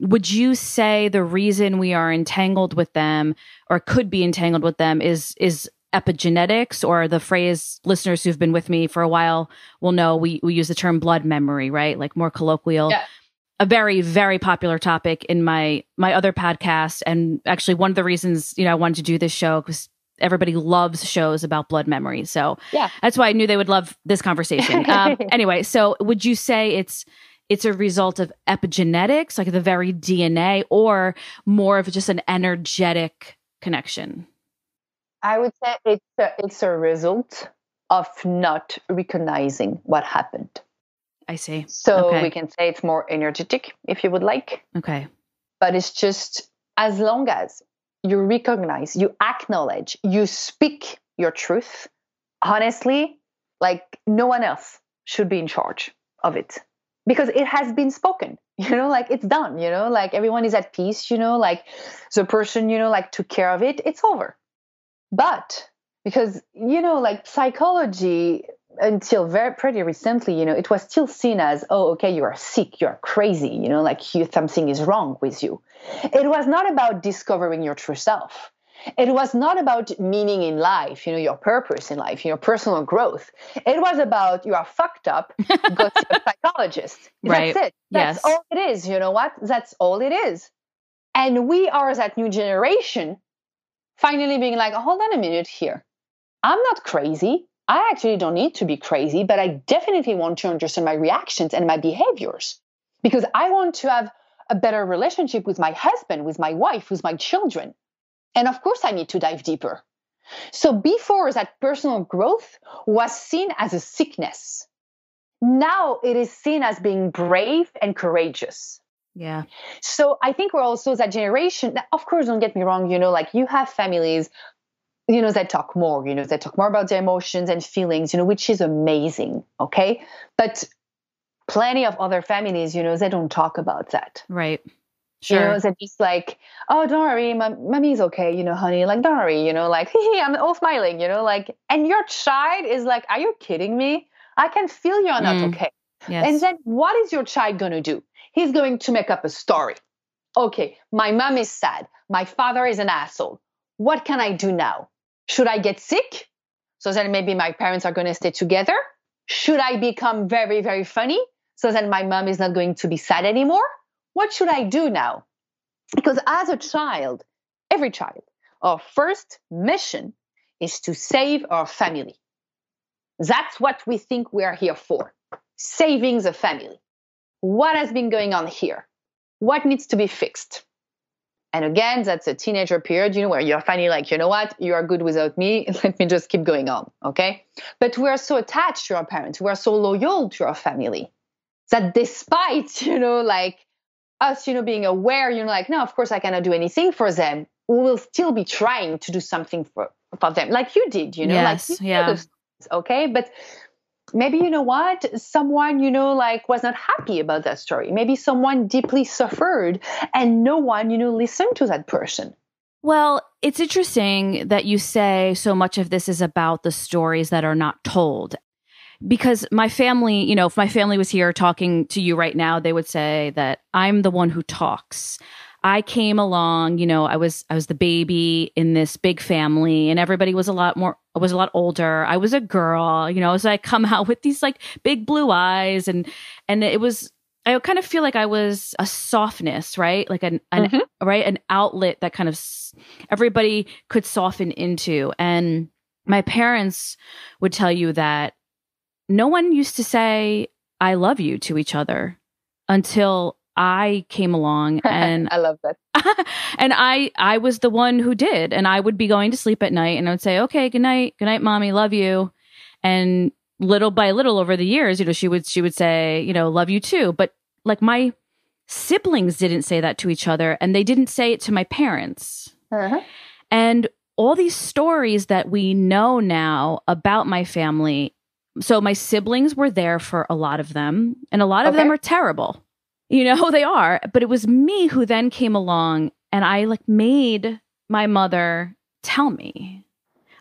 Would you say the reason we are entangled with them or could be entangled with them is is epigenetics or the phrase listeners who've been with me for a while will know we, we use the term blood memory right? Like more colloquial. Yeah a very very popular topic in my my other podcast. And actually one of the reasons you know I wanted to do this show because everybody loves shows about blood memory. So yeah. that's why I knew they would love this conversation. Um, anyway so would you say it's it's a result of epigenetics like the very DNA or more of just an energetic connection? I would say it's a, it's a result of not recognizing what happened I see. So okay. we can say it's more energetic if you would like. Okay. But it's just as long as you recognize, you acknowledge, you speak your truth, honestly, like no one else should be in charge of it because it has been spoken. you know like it's done you know like everyone is at peace you know like the person you know like took care of it it's over but because you know like psychology until very pretty recently you know it was still seen as oh okay you are sick you are crazy you know like you something is wrong with you it was not about discovering your true self it was not about meaning in life, you know, your purpose in life, your personal growth. It was about you are fucked up, go to a psychologist. Right. That's it. That's Yes. all it is. You know what? That's all it is. And we are that new generation finally being like, hold on a minute here. I'm not crazy. I actually don't need to be crazy, but I definitely want to understand my reactions and my behaviors because I want to have a better relationship with my husband, with my wife, with my children. And of course, I need to dive deeper. So before that personal growth was seen as a sickness. Now it is seen as being brave and courageous. Yeah. So I think we're also that generation. that- Of course, don't get me wrong. You know, like you have families, you know, they talk more. You know, they talk more about their emotions and feelings. You know, which is amazing. Okay, but plenty of other families, you know, they don't talk about that. Right. Sure. You know, they're just like, oh, don't worry, mom, mommy's okay. You know, honey, like don't worry. You know, like I'm all smiling. You know, like, and your child is like, are you kidding me? I can feel you're not Mm. okay. yes. And then what is your child going to do? He's going to make up a story. Okay, my mom is sad. My father is an asshole. What can I do now? Should I get sick? So then maybe my parents are going to stay together? Should I become very, very funny? So then my mom is not going to be sad anymore? What should I do now? Because as a child, every child, our first mission is to save our family. That's what we think we are here for saving the family. What has been going on here? What needs to be fixed? And again, that's a teenager period, you know, where you're finally like, you know what, you are good without me. Let me just keep going on. Okay. But we are so attached to our parents, we are so loyal to our family that despite, you know, like us, you know, being aware, you know, like, no, of course I cannot do anything for them, we will still be trying to do something for, for them, like you did, you know, Yes, like you yeah. okay. But maybe you know what someone you know like was not happy about that story maybe someone deeply suffered and no one you know listened to that person Well, it's interesting that you say so much of this is about the stories that are not told. Because my family, you know, if my family was here talking to you right now, they would say that I'm the one who talks. I came along, you know, I was I was the baby in this big family and everybody was a lot more was a lot older. I was a girl, you know, so I come out with these like big blue eyes and and it was I kind of feel like I was a softness, right? Like an, an Mhm. right an outlet that kind of everybody could soften into and my parents would tell you that no one used to say i love you to each other until i came along and i love that and i i was the one who did and i would be going to sleep at night and i would say okay good night good night mommy love you and little by little over the years you know she would she would say you know love you too but like my siblings didn't say that to each other and they didn't say it to my parents uh-huh. and all these stories that we know now about my family. So my siblings were there for a lot of them, and a lot of them are terrible. You know, they are. But it was me who then came along and I like made my mother tell me.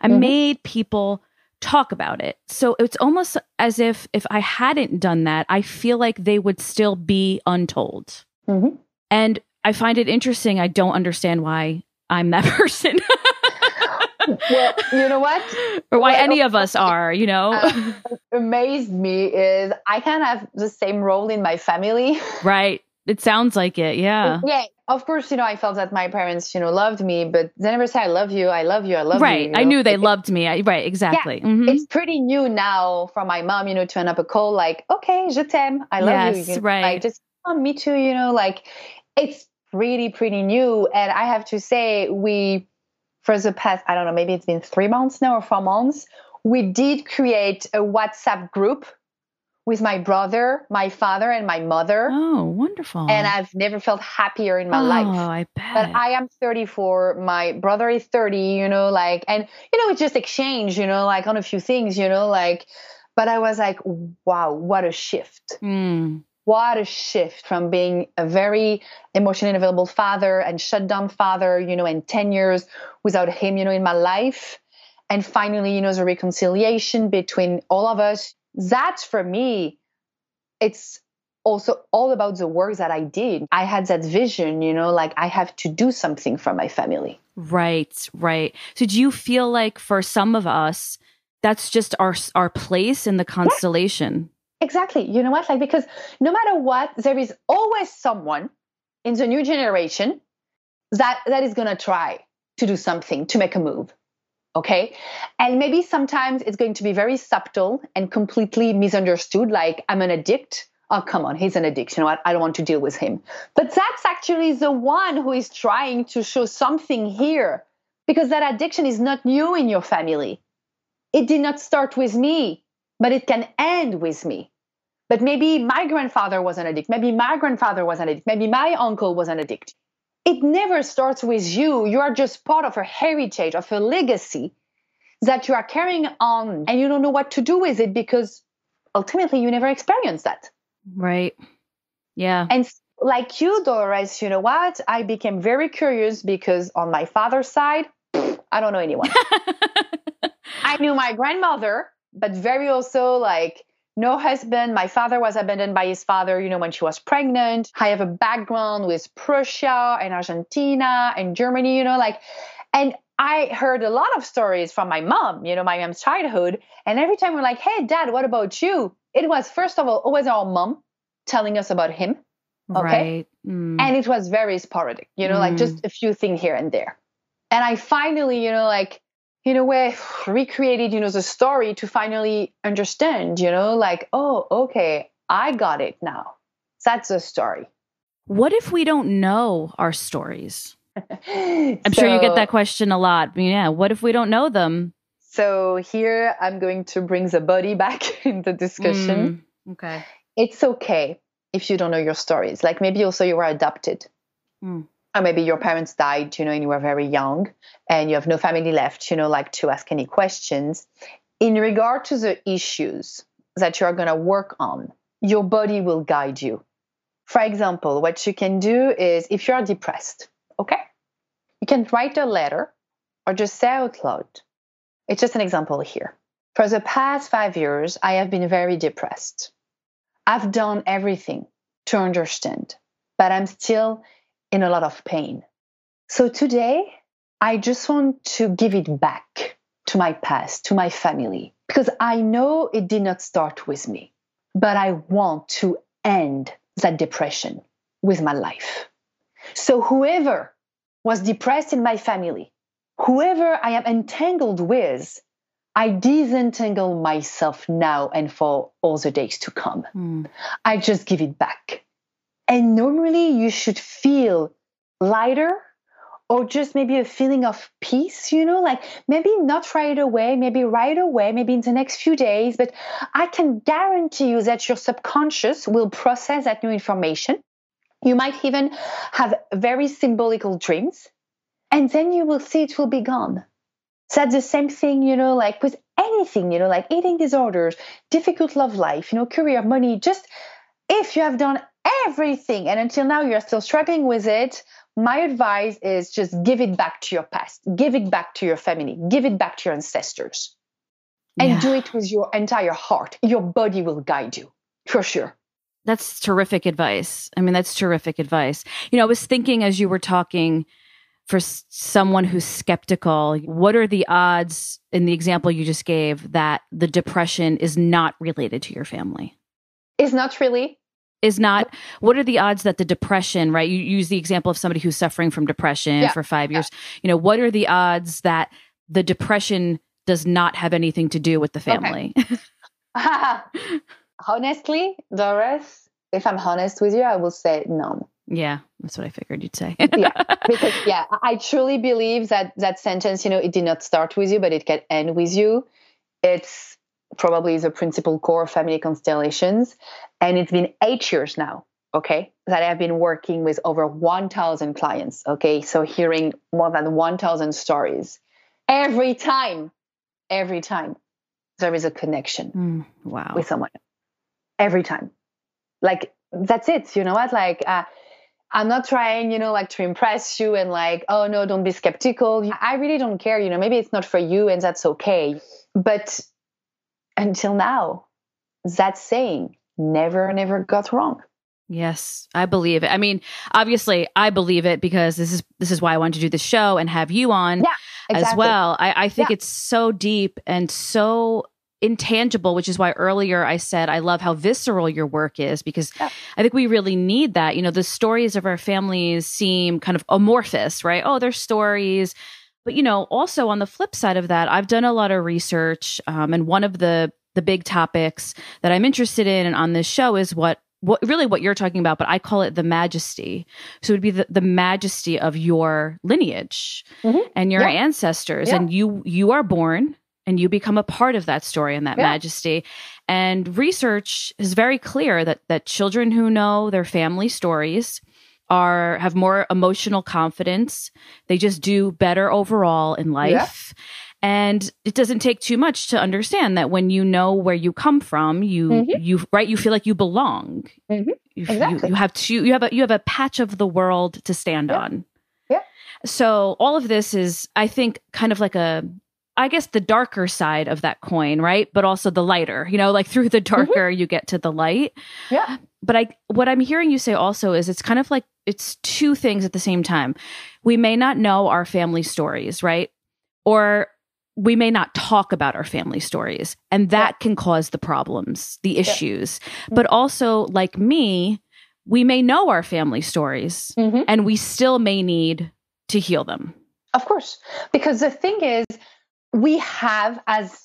I Mhm. made people talk about it. So it's almost as if if I hadn't done that, I feel like they would still be untold. Mhm. And I find it interesting. I don't understand why I'm that person. Well you know what or why any of us are, you know? Uh, amazed me is i can have the same role in my family right. It sounds like it. Yeah. yeah of course you know i felt that my parents you know loved me but they never said, i love you i love you i love you right. you I knew they It- loved me. I, right. Exactly. Mhm. it's pretty new now for my mom, you know, to end up a call like, okay, je t'aime, I love Yes, you. you know, right. Like, just oh, me too, you know, like it's pretty, pretty new. And I have to say, we, for the past, I don't know, maybe it's been three months now or four months, we did create a WhatsApp group with my brother, my father, and my mother. Oh, wonderful. And I've never felt happier in my oh, life I bet. but I am 34. My brother is 30, you know, like, and, you know, it's just exchange, you know, like on a few things, you know, like, but I was like, wow, what a shift. Mm. What a shift from being a very emotionally unavailable father and shut down father, you know, in 10 years without him, you know, in my life. And finally, you know, the reconciliation between all of us. That for me, it's also all about the work that I did. I had that vision, you know, like I have to do something for my family. Right, right. So do you feel like for some of us, that's just our our place in the constellation? Yeah, exactly. You know what? Like because no matter what, there is always someone in the new generation that that is going to try to do something to make a move. Okay. And maybe sometimes it's going to be very subtle and completely misunderstood, like I'm an addict oh come on he's an addiction I, I don't want to deal with him but that's actually the one who is trying to show something here because that addiction is not new in your family it did not start with me but it can end with me but maybe my grandfather was an addict maybe my grandfather was an addict maybe my uncle was an addict it never starts with you you are just part of a heritage of a legacy that you are carrying on and you don't know what to do with it because ultimately you never experienced that Right. Yeah. And like you, Doris, you know what? I became very curious because on my father's side, I don't know anyone. I knew my grandmother, but very also like no husband. My father was abandoned by his father, you know, when she was pregnant. I have a background with Prussia and Argentina and Germany, you know, like, and I heard a lot of stories from my mom, you know, my mom's childhood. And every time we're like, hey, dad, what about you? It was, first of all, always our mom telling us about him. Okay. Right. Mm. And it was very sporadic, you know, mm. like just a few things here and there. And I finally, you know, like, in a way, recreated, you know, the story to finally understand, you know, like, oh, okay, I got it now. That's the story. What if we don't know our stories? I'm so, sure you get that question a lot. Yeah. What if we don't know them? So here I'm going to bring the body back in the discussion. Mm, okay. It's okay if you don't know your stories. Like maybe also you were adopted. Mm. Or maybe your parents died, you know, and you were very young and you have no family left, you know, like to ask any questions. In regard to the issues that you are going to work on, your body will guide you. For example, what you can do is if you are depressed, okay? You can write a letter or just say out loud. It's just an example here. For the past five years, I have been very depressed. I've done everything to understand, but I'm still in a lot of pain. So today, I just want to give it back to my past, to my family, because I know it did not start with me, but I want to end that depression with my life. So whoever was depressed in my family, whoever I am entangled with, I disentangle myself now and for all the days to come. Mm. I just give it back. And normally you should feel lighter or just maybe a feeling of peace, you know, like maybe not right away, maybe right away, maybe in the next few days, but I can guarantee you that your subconscious will process that new information you might even have very symbolical dreams, and then you will see it will be gone. So that's the same thing, you know, like with anything, you know, like eating disorders, difficult love life, you know, career, money, just if you have done everything and until now you're still struggling with it, my advice is just give it back to your past, give it back to your family, give it back to your ancestors, and yeah. do it with your entire heart. Your body will guide you for sure. That's terrific advice. I mean, that's terrific advice. You know, I was thinking as you were talking for someone who's skeptical, what are the odds in the example you just gave that the depression is not related to your family? Is not really. Is not. What are the odds that the depression, right? You use the example of somebody who's suffering from depression yeah. for five years. Yeah. You know, what are the odds that the depression does not have anything to do with the family? Okay. honestly, Doris, if I'm honest with you, I will say none. Yeah, that's what I figured you'd say. yeah, because yeah, I truly believe that that sentence, you know, it did not start with you, but it can end with you. It's probably the principal core of family constellations, and it's been eight years now. Okay, that I have been working with over 1,000 clients. Okay, so hearing more than 1,000 stories every time, every time there is a connection mm, wow. with someone every time like that's it. You know what? Like, uh, I'm not trying, you know, like to impress you and like, oh no, don't be skeptical. I really don't care. You know, maybe it's not for you and that's okay. But until now, that saying never, never got wrong. Yes, I believe it. I mean, obviously, I believe it because this is this is why I wanted to do the show and have you on yeah, exactly. as well. I, I think Yeah. it's so deep and so intangible, which is why earlier I said I love how visceral your work is because Yeah. I think we really need that. You know, the stories of our families seem kind of amorphous, right? Oh, they're stories. But you know, also on the flip side of that, I've done a lot of research, um, and one of the the big topics that I'm interested in and on this show is what what really what you're talking about, but I call it the majesty. So it would be the, the majesty of your lineage Mhm. and your Yeah. ancestors, Yeah. and you you are born and you become a part of that story and that Yeah. majesty. And research is very clear that that children who know their family stories are have more emotional confidence. They just do better overall in life. And it doesn't take too much to understand that when you know where you come from, you Mhm. you right you feel like you belong. Mhm. You, Exactly. you, you have two you have a you have a patch of the world to stand Yeah. on. Yeah. So all of this is I think kind of like a I guess the darker side of that coin, right? But also the lighter. You know, like through the Mm-hmm. darker you get to the light Yeah. but I what I'm hearing you say also is it's kind of like it's two things at the same time. We may not know our family stories, right? Or we may not talk about our family stories, and that can cause the problems, the issues. But also, like me, we may know our family stories, Mhm. and we still may need to heal them. Of course. Because the thing is, we have, as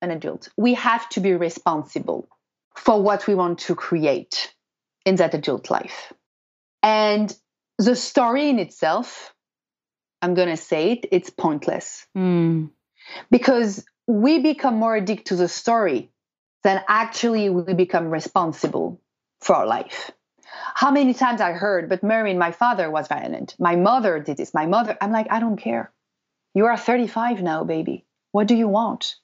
an adult, we have to be responsible for what we want to create in that adult life. And the story in itself, I'm going to say it, it's pointless Mm, because we become more addicted to the story than actually we become responsible for our life. How many times I heard, but Marine, my father was violent. My mother did this. My mother, I'm like, I don't care. You are 35 now, baby. What do you want?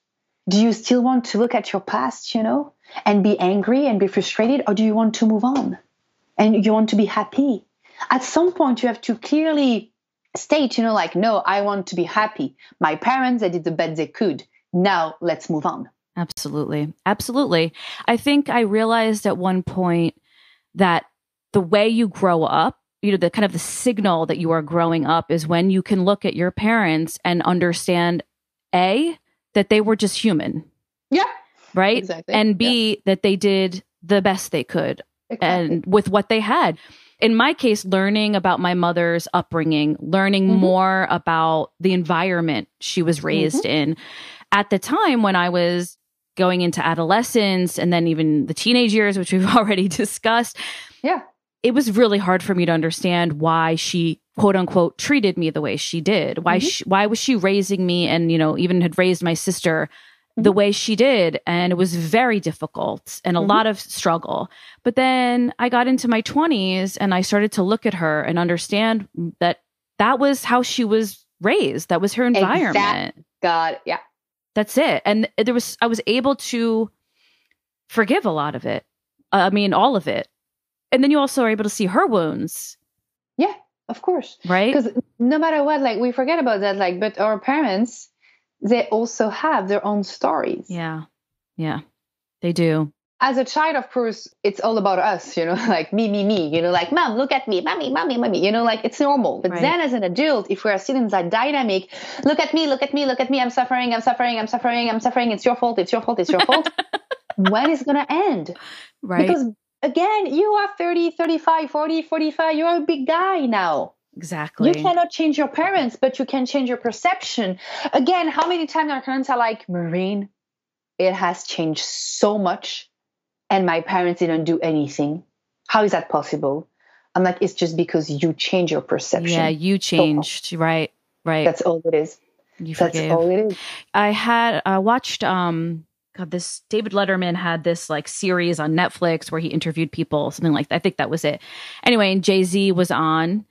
Do you still want to look at your past, you know, and be angry and be frustrated, or do you want to move on and you want to be happy? At some point, you have to clearly state, you know, like, no, I want to be happy. My parents, they did the best they could. Now let's move on. absolutely. Absolutely. I think I realized at one point that the way you grow up, you know, the kind of the signal that you are growing up is when you can look at your parents and understand A, that they were just human, Yeah, right? exactly. And B, that they did the best they could Exactly. and with what they had. In my case, learning about my mother's upbringing, learning Mhm. more about the environment she was raised in. At the time when I was going into adolescence and then even the teenage years, which we've already discussed, yeah, it was really hard for me to understand why she quote unquote treated me the way she did. Why Mhm. she, why was she raising me and you know even had raised my sister the Mhm. way she did and it was very difficult and a Mhm. lot of struggle. But then I got into my 20s and I started to look at her and understand that that was how she was raised. That was her environment. God, yeah, That's it. And there was I was able to forgive a lot of it. I mean all of it. And then you also are able to see her wounds, yeah, of course. right? Because no matter what, like we forget about that. Like, but our parents, they also have their own stories. Yeah. Yeah. They do. As a child, of course, it's all about us, you know, like me, me, me, you know, like mom, look at me, mommy, mommy, mommy, you know, like it's normal. But Right. then as an adult, if we are still in that dynamic, look at me, look at me, look at me, I'm suffering, I'm suffering, I'm suffering, I'm suffering, it's your fault, it's your fault, it's your fault. when is it going to end? Right. Because again, you are 30, 35, 40, 45, you're a big guy now. exactly. You cannot change your parents, but you can change your perception. Again, how many times our parents are like, Marine, it has changed so much, and my parents didn't do anything. How is that possible? I'm like, it's just because you change your perception. yeah, you changed. right. Right. That's all it is. you That's forgave. all it is. I had uh, watched um God this David Letterman had this like series on Netflix where he interviewed people something like that. I think that was it. Anyway, and Jay-Z was on.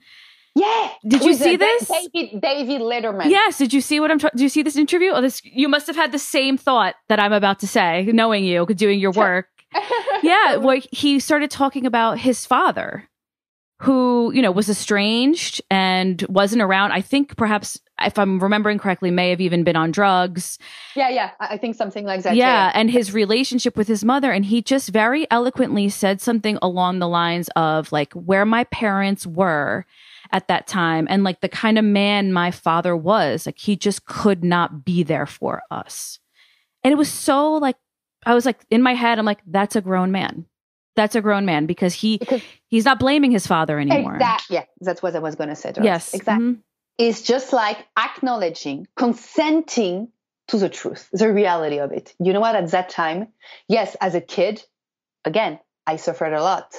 Yeah. Did you see this? David, David Letterman. Yes, did you see what I'm trying? Did you see this interview? Oh, this you must have had the same thought that I'm about to say, knowing you, doing your work. yeah, where he started talking about his father, who you know was estranged and wasn't around. I think perhaps, if I'm remembering correctly, may have even been on drugs. Yeah, yeah, I think something like that. Yeah, yeah, and his relationship with his mother, and he just very eloquently said something along the lines of like where my parents were at that time and like the kind of man my father was like he just could not be there for us and it was so like i was like in my head i'm like that's a grown man that's a grown man because he because he's not blaming his father anymore exactly yeah that's what i was going to say yes exactly mm-hmm. It's just like acknowledging consenting to the truth the reality of it you know what at that time yes as a kid again i suffered a lot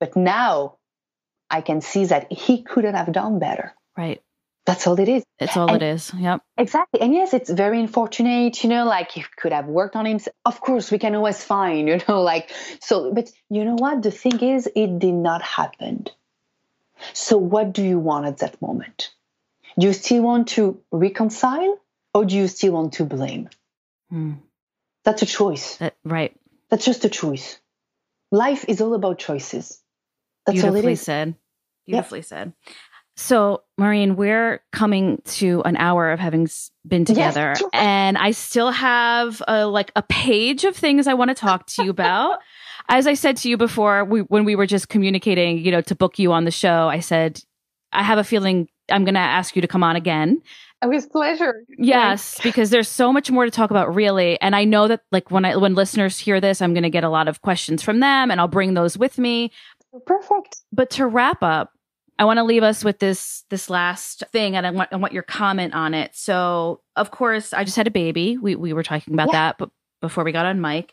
but now I can see that he couldn't have done better. Right. That's all it is. It's all and, it is. Yep. Exactly. And yes, it's very unfortunate, you know, like he could have worked on him. Of course, we can always find, you know, like, so, but you know what? The thing is, it did not happen. So, what do you want at that moment? Do you still want to reconcile or do you still want to blame? Hmm. That's a choice. That, right. That's just a choice. Life is all about choices. That's Beautifully said. Beautifully yep. said. So, Marine, we're coming to an hour of having been together, yes. and I still have a, like a page of things I want to talk to you about. As I said to you before, we, when we were just communicating, you know, to book you on the show, I said, I have a feeling I'm going to ask you to come on again. Oh, with pleasure. Yes, because there's so much more to talk about, really. And I know that, like, when I when listeners hear this, I'm going to get a lot of questions from them, and I'll bring those with me. Perfect. But to wrap up, I want to leave us with this this last thing, and I want I want your comment on it. So, of course, I just had a baby. We we were talking about yeah. that, but before we got on mic,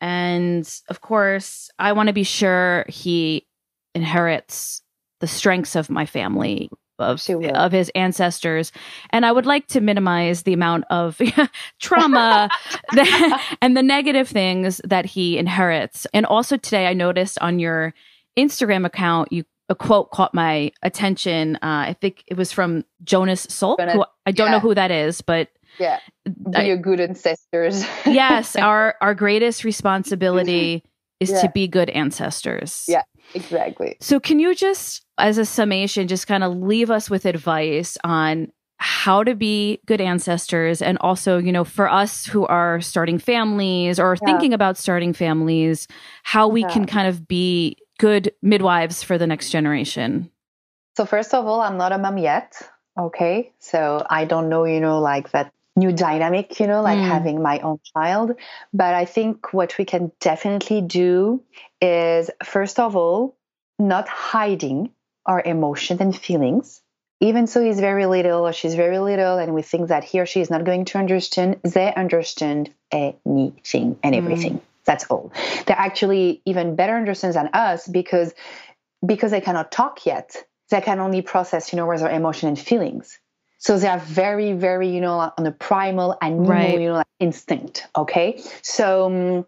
and of course, I want to be sure he inherits the strengths of my family of of his ancestors and i would like to minimize the amount of trauma that, and the negative things that he inherits and also today i noticed on your Instagram account, you a quote caught my attention. Uh, I think it was from Jonas Salk. Who, I don't yeah. know who that is, but yeah, be I, good ancestors. yes, our our greatest responsibility is yeah. to be good ancestors. Yeah, exactly. So, can you just, as a summation, just kind of leave us with advice on how to be good ancestors and also you know for us who are starting families or yeah. thinking about starting families how we yeah. can kind of be good midwives for the next generation? So, first of all, I'm not a mom yet. Okay. So, I don't know, you know, like that new dynamic, you know, like mm. having my own child. But I think what we can definitely do is, first of all, not hiding our emotions and feelings. Even so, he's very little or she's very little, and we think that he or she is not going to understand, they understand anything and everything. Mm. That's all. They're actually even better understands than us because because they cannot talk yet. They can only process, you know, where's their emotion and feelings. So they are very, very, you know, on a primal animal, right. you know, instinct. Okay. So um,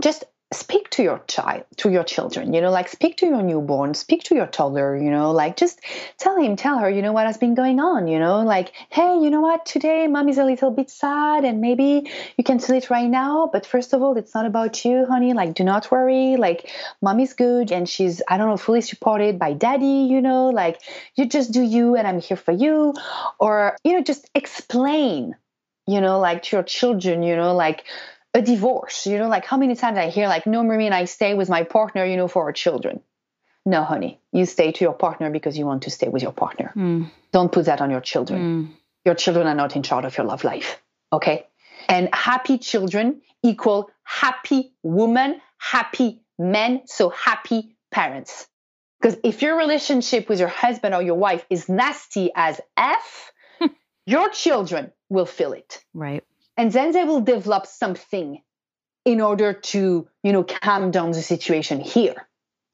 just speak to your child to your children you know like speak to your newborn speak to your toddler you know like just tell him tell her you know what has been going on you know like hey you know what? Today mom is a little bit sad and maybe you can tell it right now but first of all it's not about you honey like do not worry like mom is good and she's i don't know fully supported by daddy you know like you just do you and i'm here for you. Or you know just explain you know like to your children you know like a divorce. You know, like how many times I hear like, no, Marie and I stay with my partner, you know, for our children. No, honey, you stay to your partner because you want to stay with your partner. Mm. Don't put that on your children. Mm. Your children are not in charge of your love life. Okay. And happy children equal happy woman, happy men, so happy parents. Because if your relationship with your husband or your wife is nasty as F, your children will feel it. Right and then they will develop something in order to you know calm down the situation here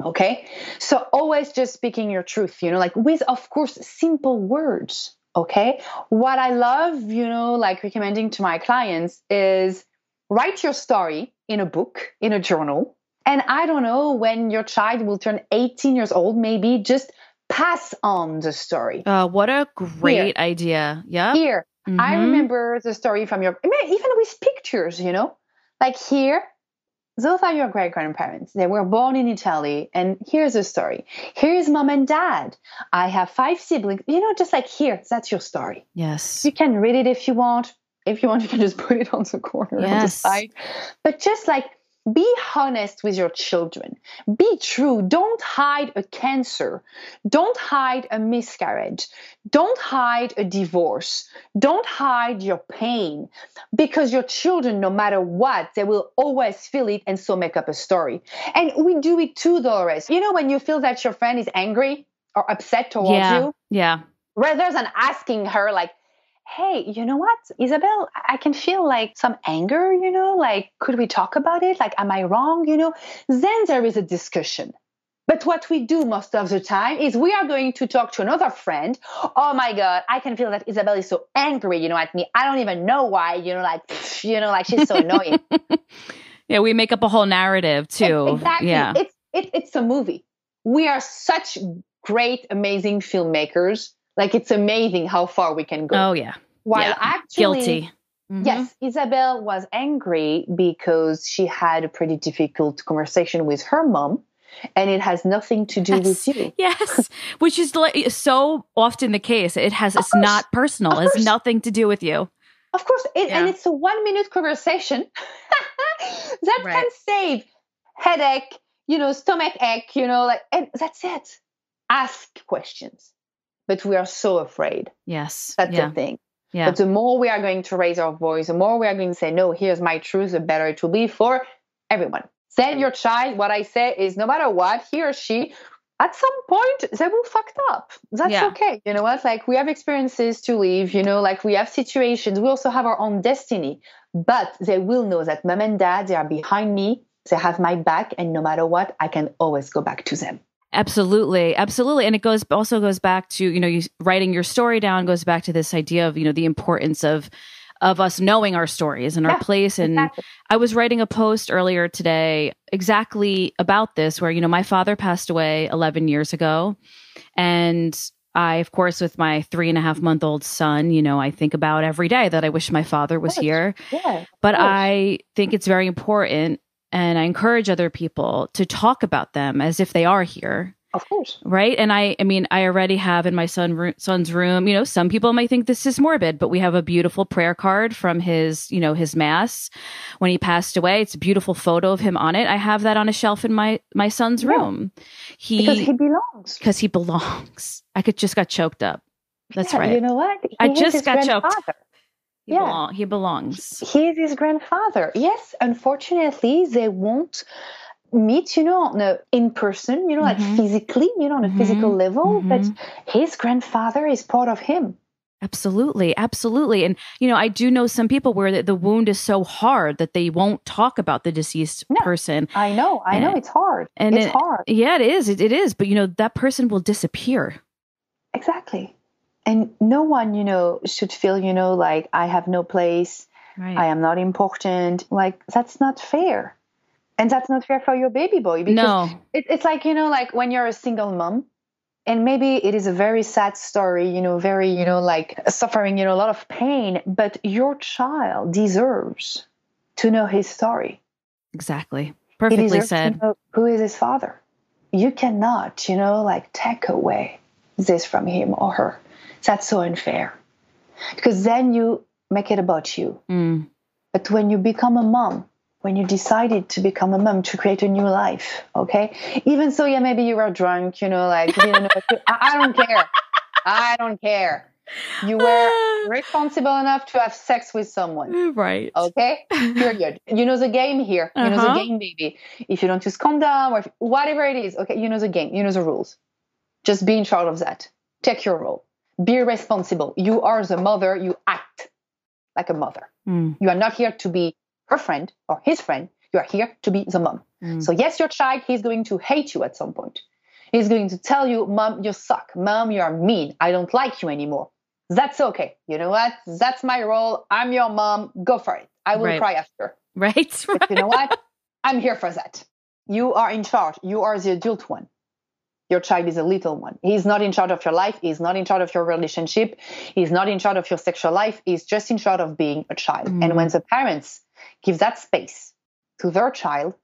okay? So always just speaking your truth you know like with of course simple words okay? What i love you know like recommending to my clients is write your story in a book in a journal. And i don't know when your child will turn 18 years old maybe just pass on the story. Uh, what a great here. idea. Yeah here Mm-hmm. I remember the story from your, even with pictures, you know, like here, those are your great grandparents. They were born in Italy. And here's the story. Here's mom and dad. I have five siblings. You know, just like here, that's your story. Yes. You can read it if you want. If you want, you can just put it on the corner yes. on the side. But just like be honest with your children. Be true. Don't hide a cancer. Don't hide a miscarriage. Don't hide a divorce. Don't hide your pain because your children, no matter what, they will always feel it and so make up a story. And we do it too, Doris. You know, when you feel that your friend is angry or upset towards yeah. you? Yeah. Rather than asking her, like, hey, you know what, Isabel, I can feel like some anger, you know, like, could we talk about it? Like, am I wrong? You know, then there is a discussion. But what we do most of the time is we are going to talk to another friend. Oh my God, I can feel that Isabel is so angry, you know, at me. I don't even know why, you know, like, you know, like she's so annoying. yeah, we make up a whole narrative too. Exactly. Yeah. It's, it, it's a movie. We are such great, amazing filmmakers like it's amazing how far we can go. Oh yeah. While yeah. actually guilty. Mm-hmm. Yes, Isabel was angry because she had a pretty difficult conversation with her mom and it has nothing to do yes. with you. Yes, which is like so often the case. It has it's not personal. It's nothing to do with you. Of course, it, yeah. and it's a one minute conversation that right. can save headache, you know, stomach ache, you know, like, and that's it. Ask questions but we are so afraid. Yes. That's yeah. the thing. Yeah. But the more we are going to raise our voice, the more we are going to say, no, here's my truth, the better it will be for everyone. Then your child, what I say is no matter what, he or she, at some point, they will fucked up. That's yeah. okay. You know what? Like we have experiences to live, you know, like we have situations. We also have our own destiny. But they will know that mom and dad, they are behind me. They have my back. And no matter what, I can always go back to them. Absolutely, absolutely, and it goes also goes back to you know you writing your story down goes back to this idea of you know the importance of of us knowing our stories and yeah, our place. And exactly. I was writing a post earlier today exactly about this, where you know my father passed away 11 years ago, and I, of course, with my three and a half month old son, you know, I think about every day that I wish my father was here. Yeah, but I think it's very important and I encourage other people to talk about them as if they are here. Of course. Right. And I, I mean, I already have in my son, son's room, you know, some people might think this is morbid, but we have a beautiful prayer card from his, you know, his mass when he passed away. It's a beautiful photo of him on it. I have that on a shelf in my, my son's yeah. room. He, because he belongs. Because he belongs. I could just got choked up. That's yeah, right. You know what? He I just got choked. He, yeah. Belong- he belongs. He is his grandfather. Yes, unfortunately, they won't meet, you know, on a, in person, you know, mm-hmm. like physically, you know, on a mm-hmm. physical level, mm-hmm. but his grandfather is part of him. Absolutely, absolutely. And you know, I do know some people where the, the wound is so hard that they won't talk about the deceased no, person. I know, I and, know it's hard. And it's it, hard. Yeah, it is. It, it is, but you know, that person will disappear. Exactly and no one you know should feel you know like i have no place right. i am not important. Like that's not fair. And that's not fair for your baby boy because no. it, it's like you know like when you're a single mom and maybe it is a very sad story you know very you know like suffering you know a lot of pain but your child deserves to know his story. Exactly. Perfectly said. who is his father. You cannot you know like take away this from him or her that's so unfair because then you make it about you. Mm. But when you become a mom, when you decided to become a mom to create a new life, okay? Even so, yeah, maybe you were drunk, you know, like, you know, I don't care. I don't care. You were responsible enough to have sex with someone. Right. Okay? Period. You know the game here. You uh-huh. know the uh-huh. game, baby. If you don't use condom or if, whatever it is, okay, you know the game. You know the rules. Just be in charge of that. Take your role be responsible. You are the mother, you act like a mother. Mm. You are not here to be her friend or his friend. You are here to be the mom. Mm. So, yes, your child, he's going to hate you at some point. He's going to tell you, Mom, you suck. Mom, you are mean. I don't like you anymore. That's okay. You know what? That's my role. I'm your mom. Go for it. I will right. cry after. Right. right. You know what? I'm here for that. You are in charge. You are the adult one your child is a little one. He's not in charge of your life. He's not in charge of your relationship. He's not in charge of your sexual life. He's just in charge of being a child. Mm. And when the parents give that space to their child,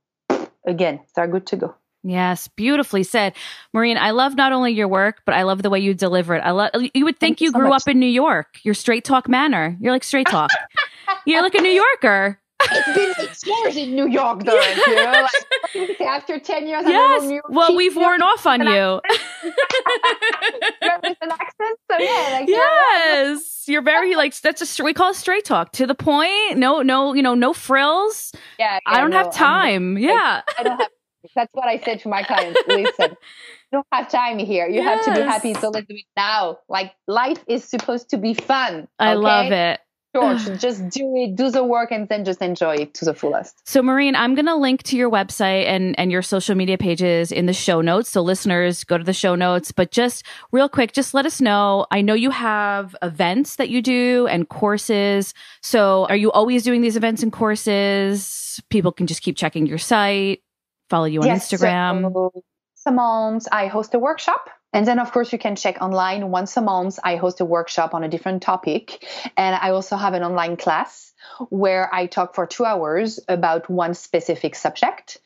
again, they're good to go. Yes, beautifully said. Marine, I love not only your work, but I love the way you deliver it. I love you would think Thank you grew up in New York. Your straight talk manner. You're like straight talk. You're like a New Yorker. It's been six years in New York, though. You know, like, after ten years, yes. well, we've worn off on you. An accent, so yeah, like, yes, yeah. you're very like that's a we call it straight talk to the point. No, no, you know, no frills. Yeah, yeah I don't no, have time. I'm, yeah, I, I don't have that's what I said to my clients. Listen, you don't have time here. You yes. have to be happy. So let's do it now. Like life is supposed to be fun. I love it. George, just do it, do the work, and then just enjoy it to the fullest. So, Marine, I'm going to link to your website and, and your social media pages in the show notes. So, listeners, go to the show notes. But just real quick, just let us know. I know you have events that you do and courses. So, are you always doing these events and courses? People can just keep checking your site follow you on yes, Instagram? So once a month, I host a workshop. And then, of course, you can check online. Once a month, I host a workshop on a different topic. And I also have an online class where I talk for two hours about one specific subject.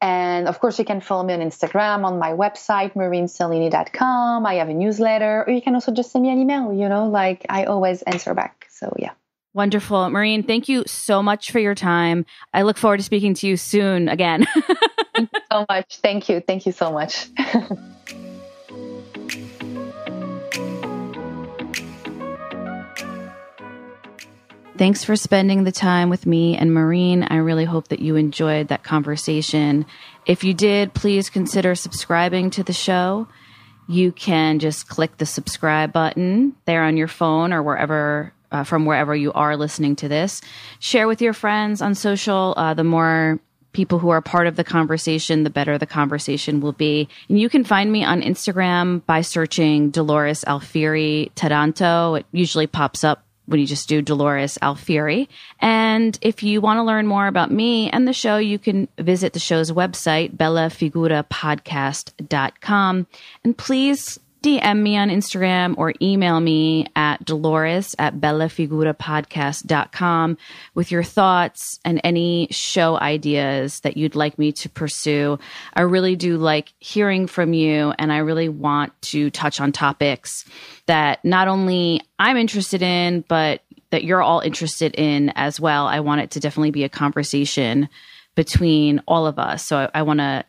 And of course, you can follow me on Instagram, on my website, maureencellini.com. I have a newsletter, or you can also just send me an email, you know, like I always answer back. So, yeah. Wonderful. Marine, thank you so much for your time. I look forward to speaking to you soon again. so much. Thank you. Thank you so much. Thanks for spending the time with me and Marine. I really hope that you enjoyed that conversation. If you did, please consider subscribing to the show. You can just click the subscribe button there on your phone or wherever uh, from wherever you are listening to this. Share with your friends on social. Uh, the more people who are part of the conversation, the better the conversation will be. And you can find me on Instagram by searching Dolores Alfieri Taranto. It usually pops up when you just do Dolores Alfieri. And if you want to learn more about me and the show, you can visit the show's website, bellafigurapodcast.com. And please DM me on Instagram or email me at dolores at bellafigurapodcast.com with your thoughts and any show ideas that you'd like me to pursue. I really do like hearing from you, and I really want to touch on topics that not only I'm interested in, but that you're all interested in as well. I want it to definitely be a conversation between all of us. So I, I want to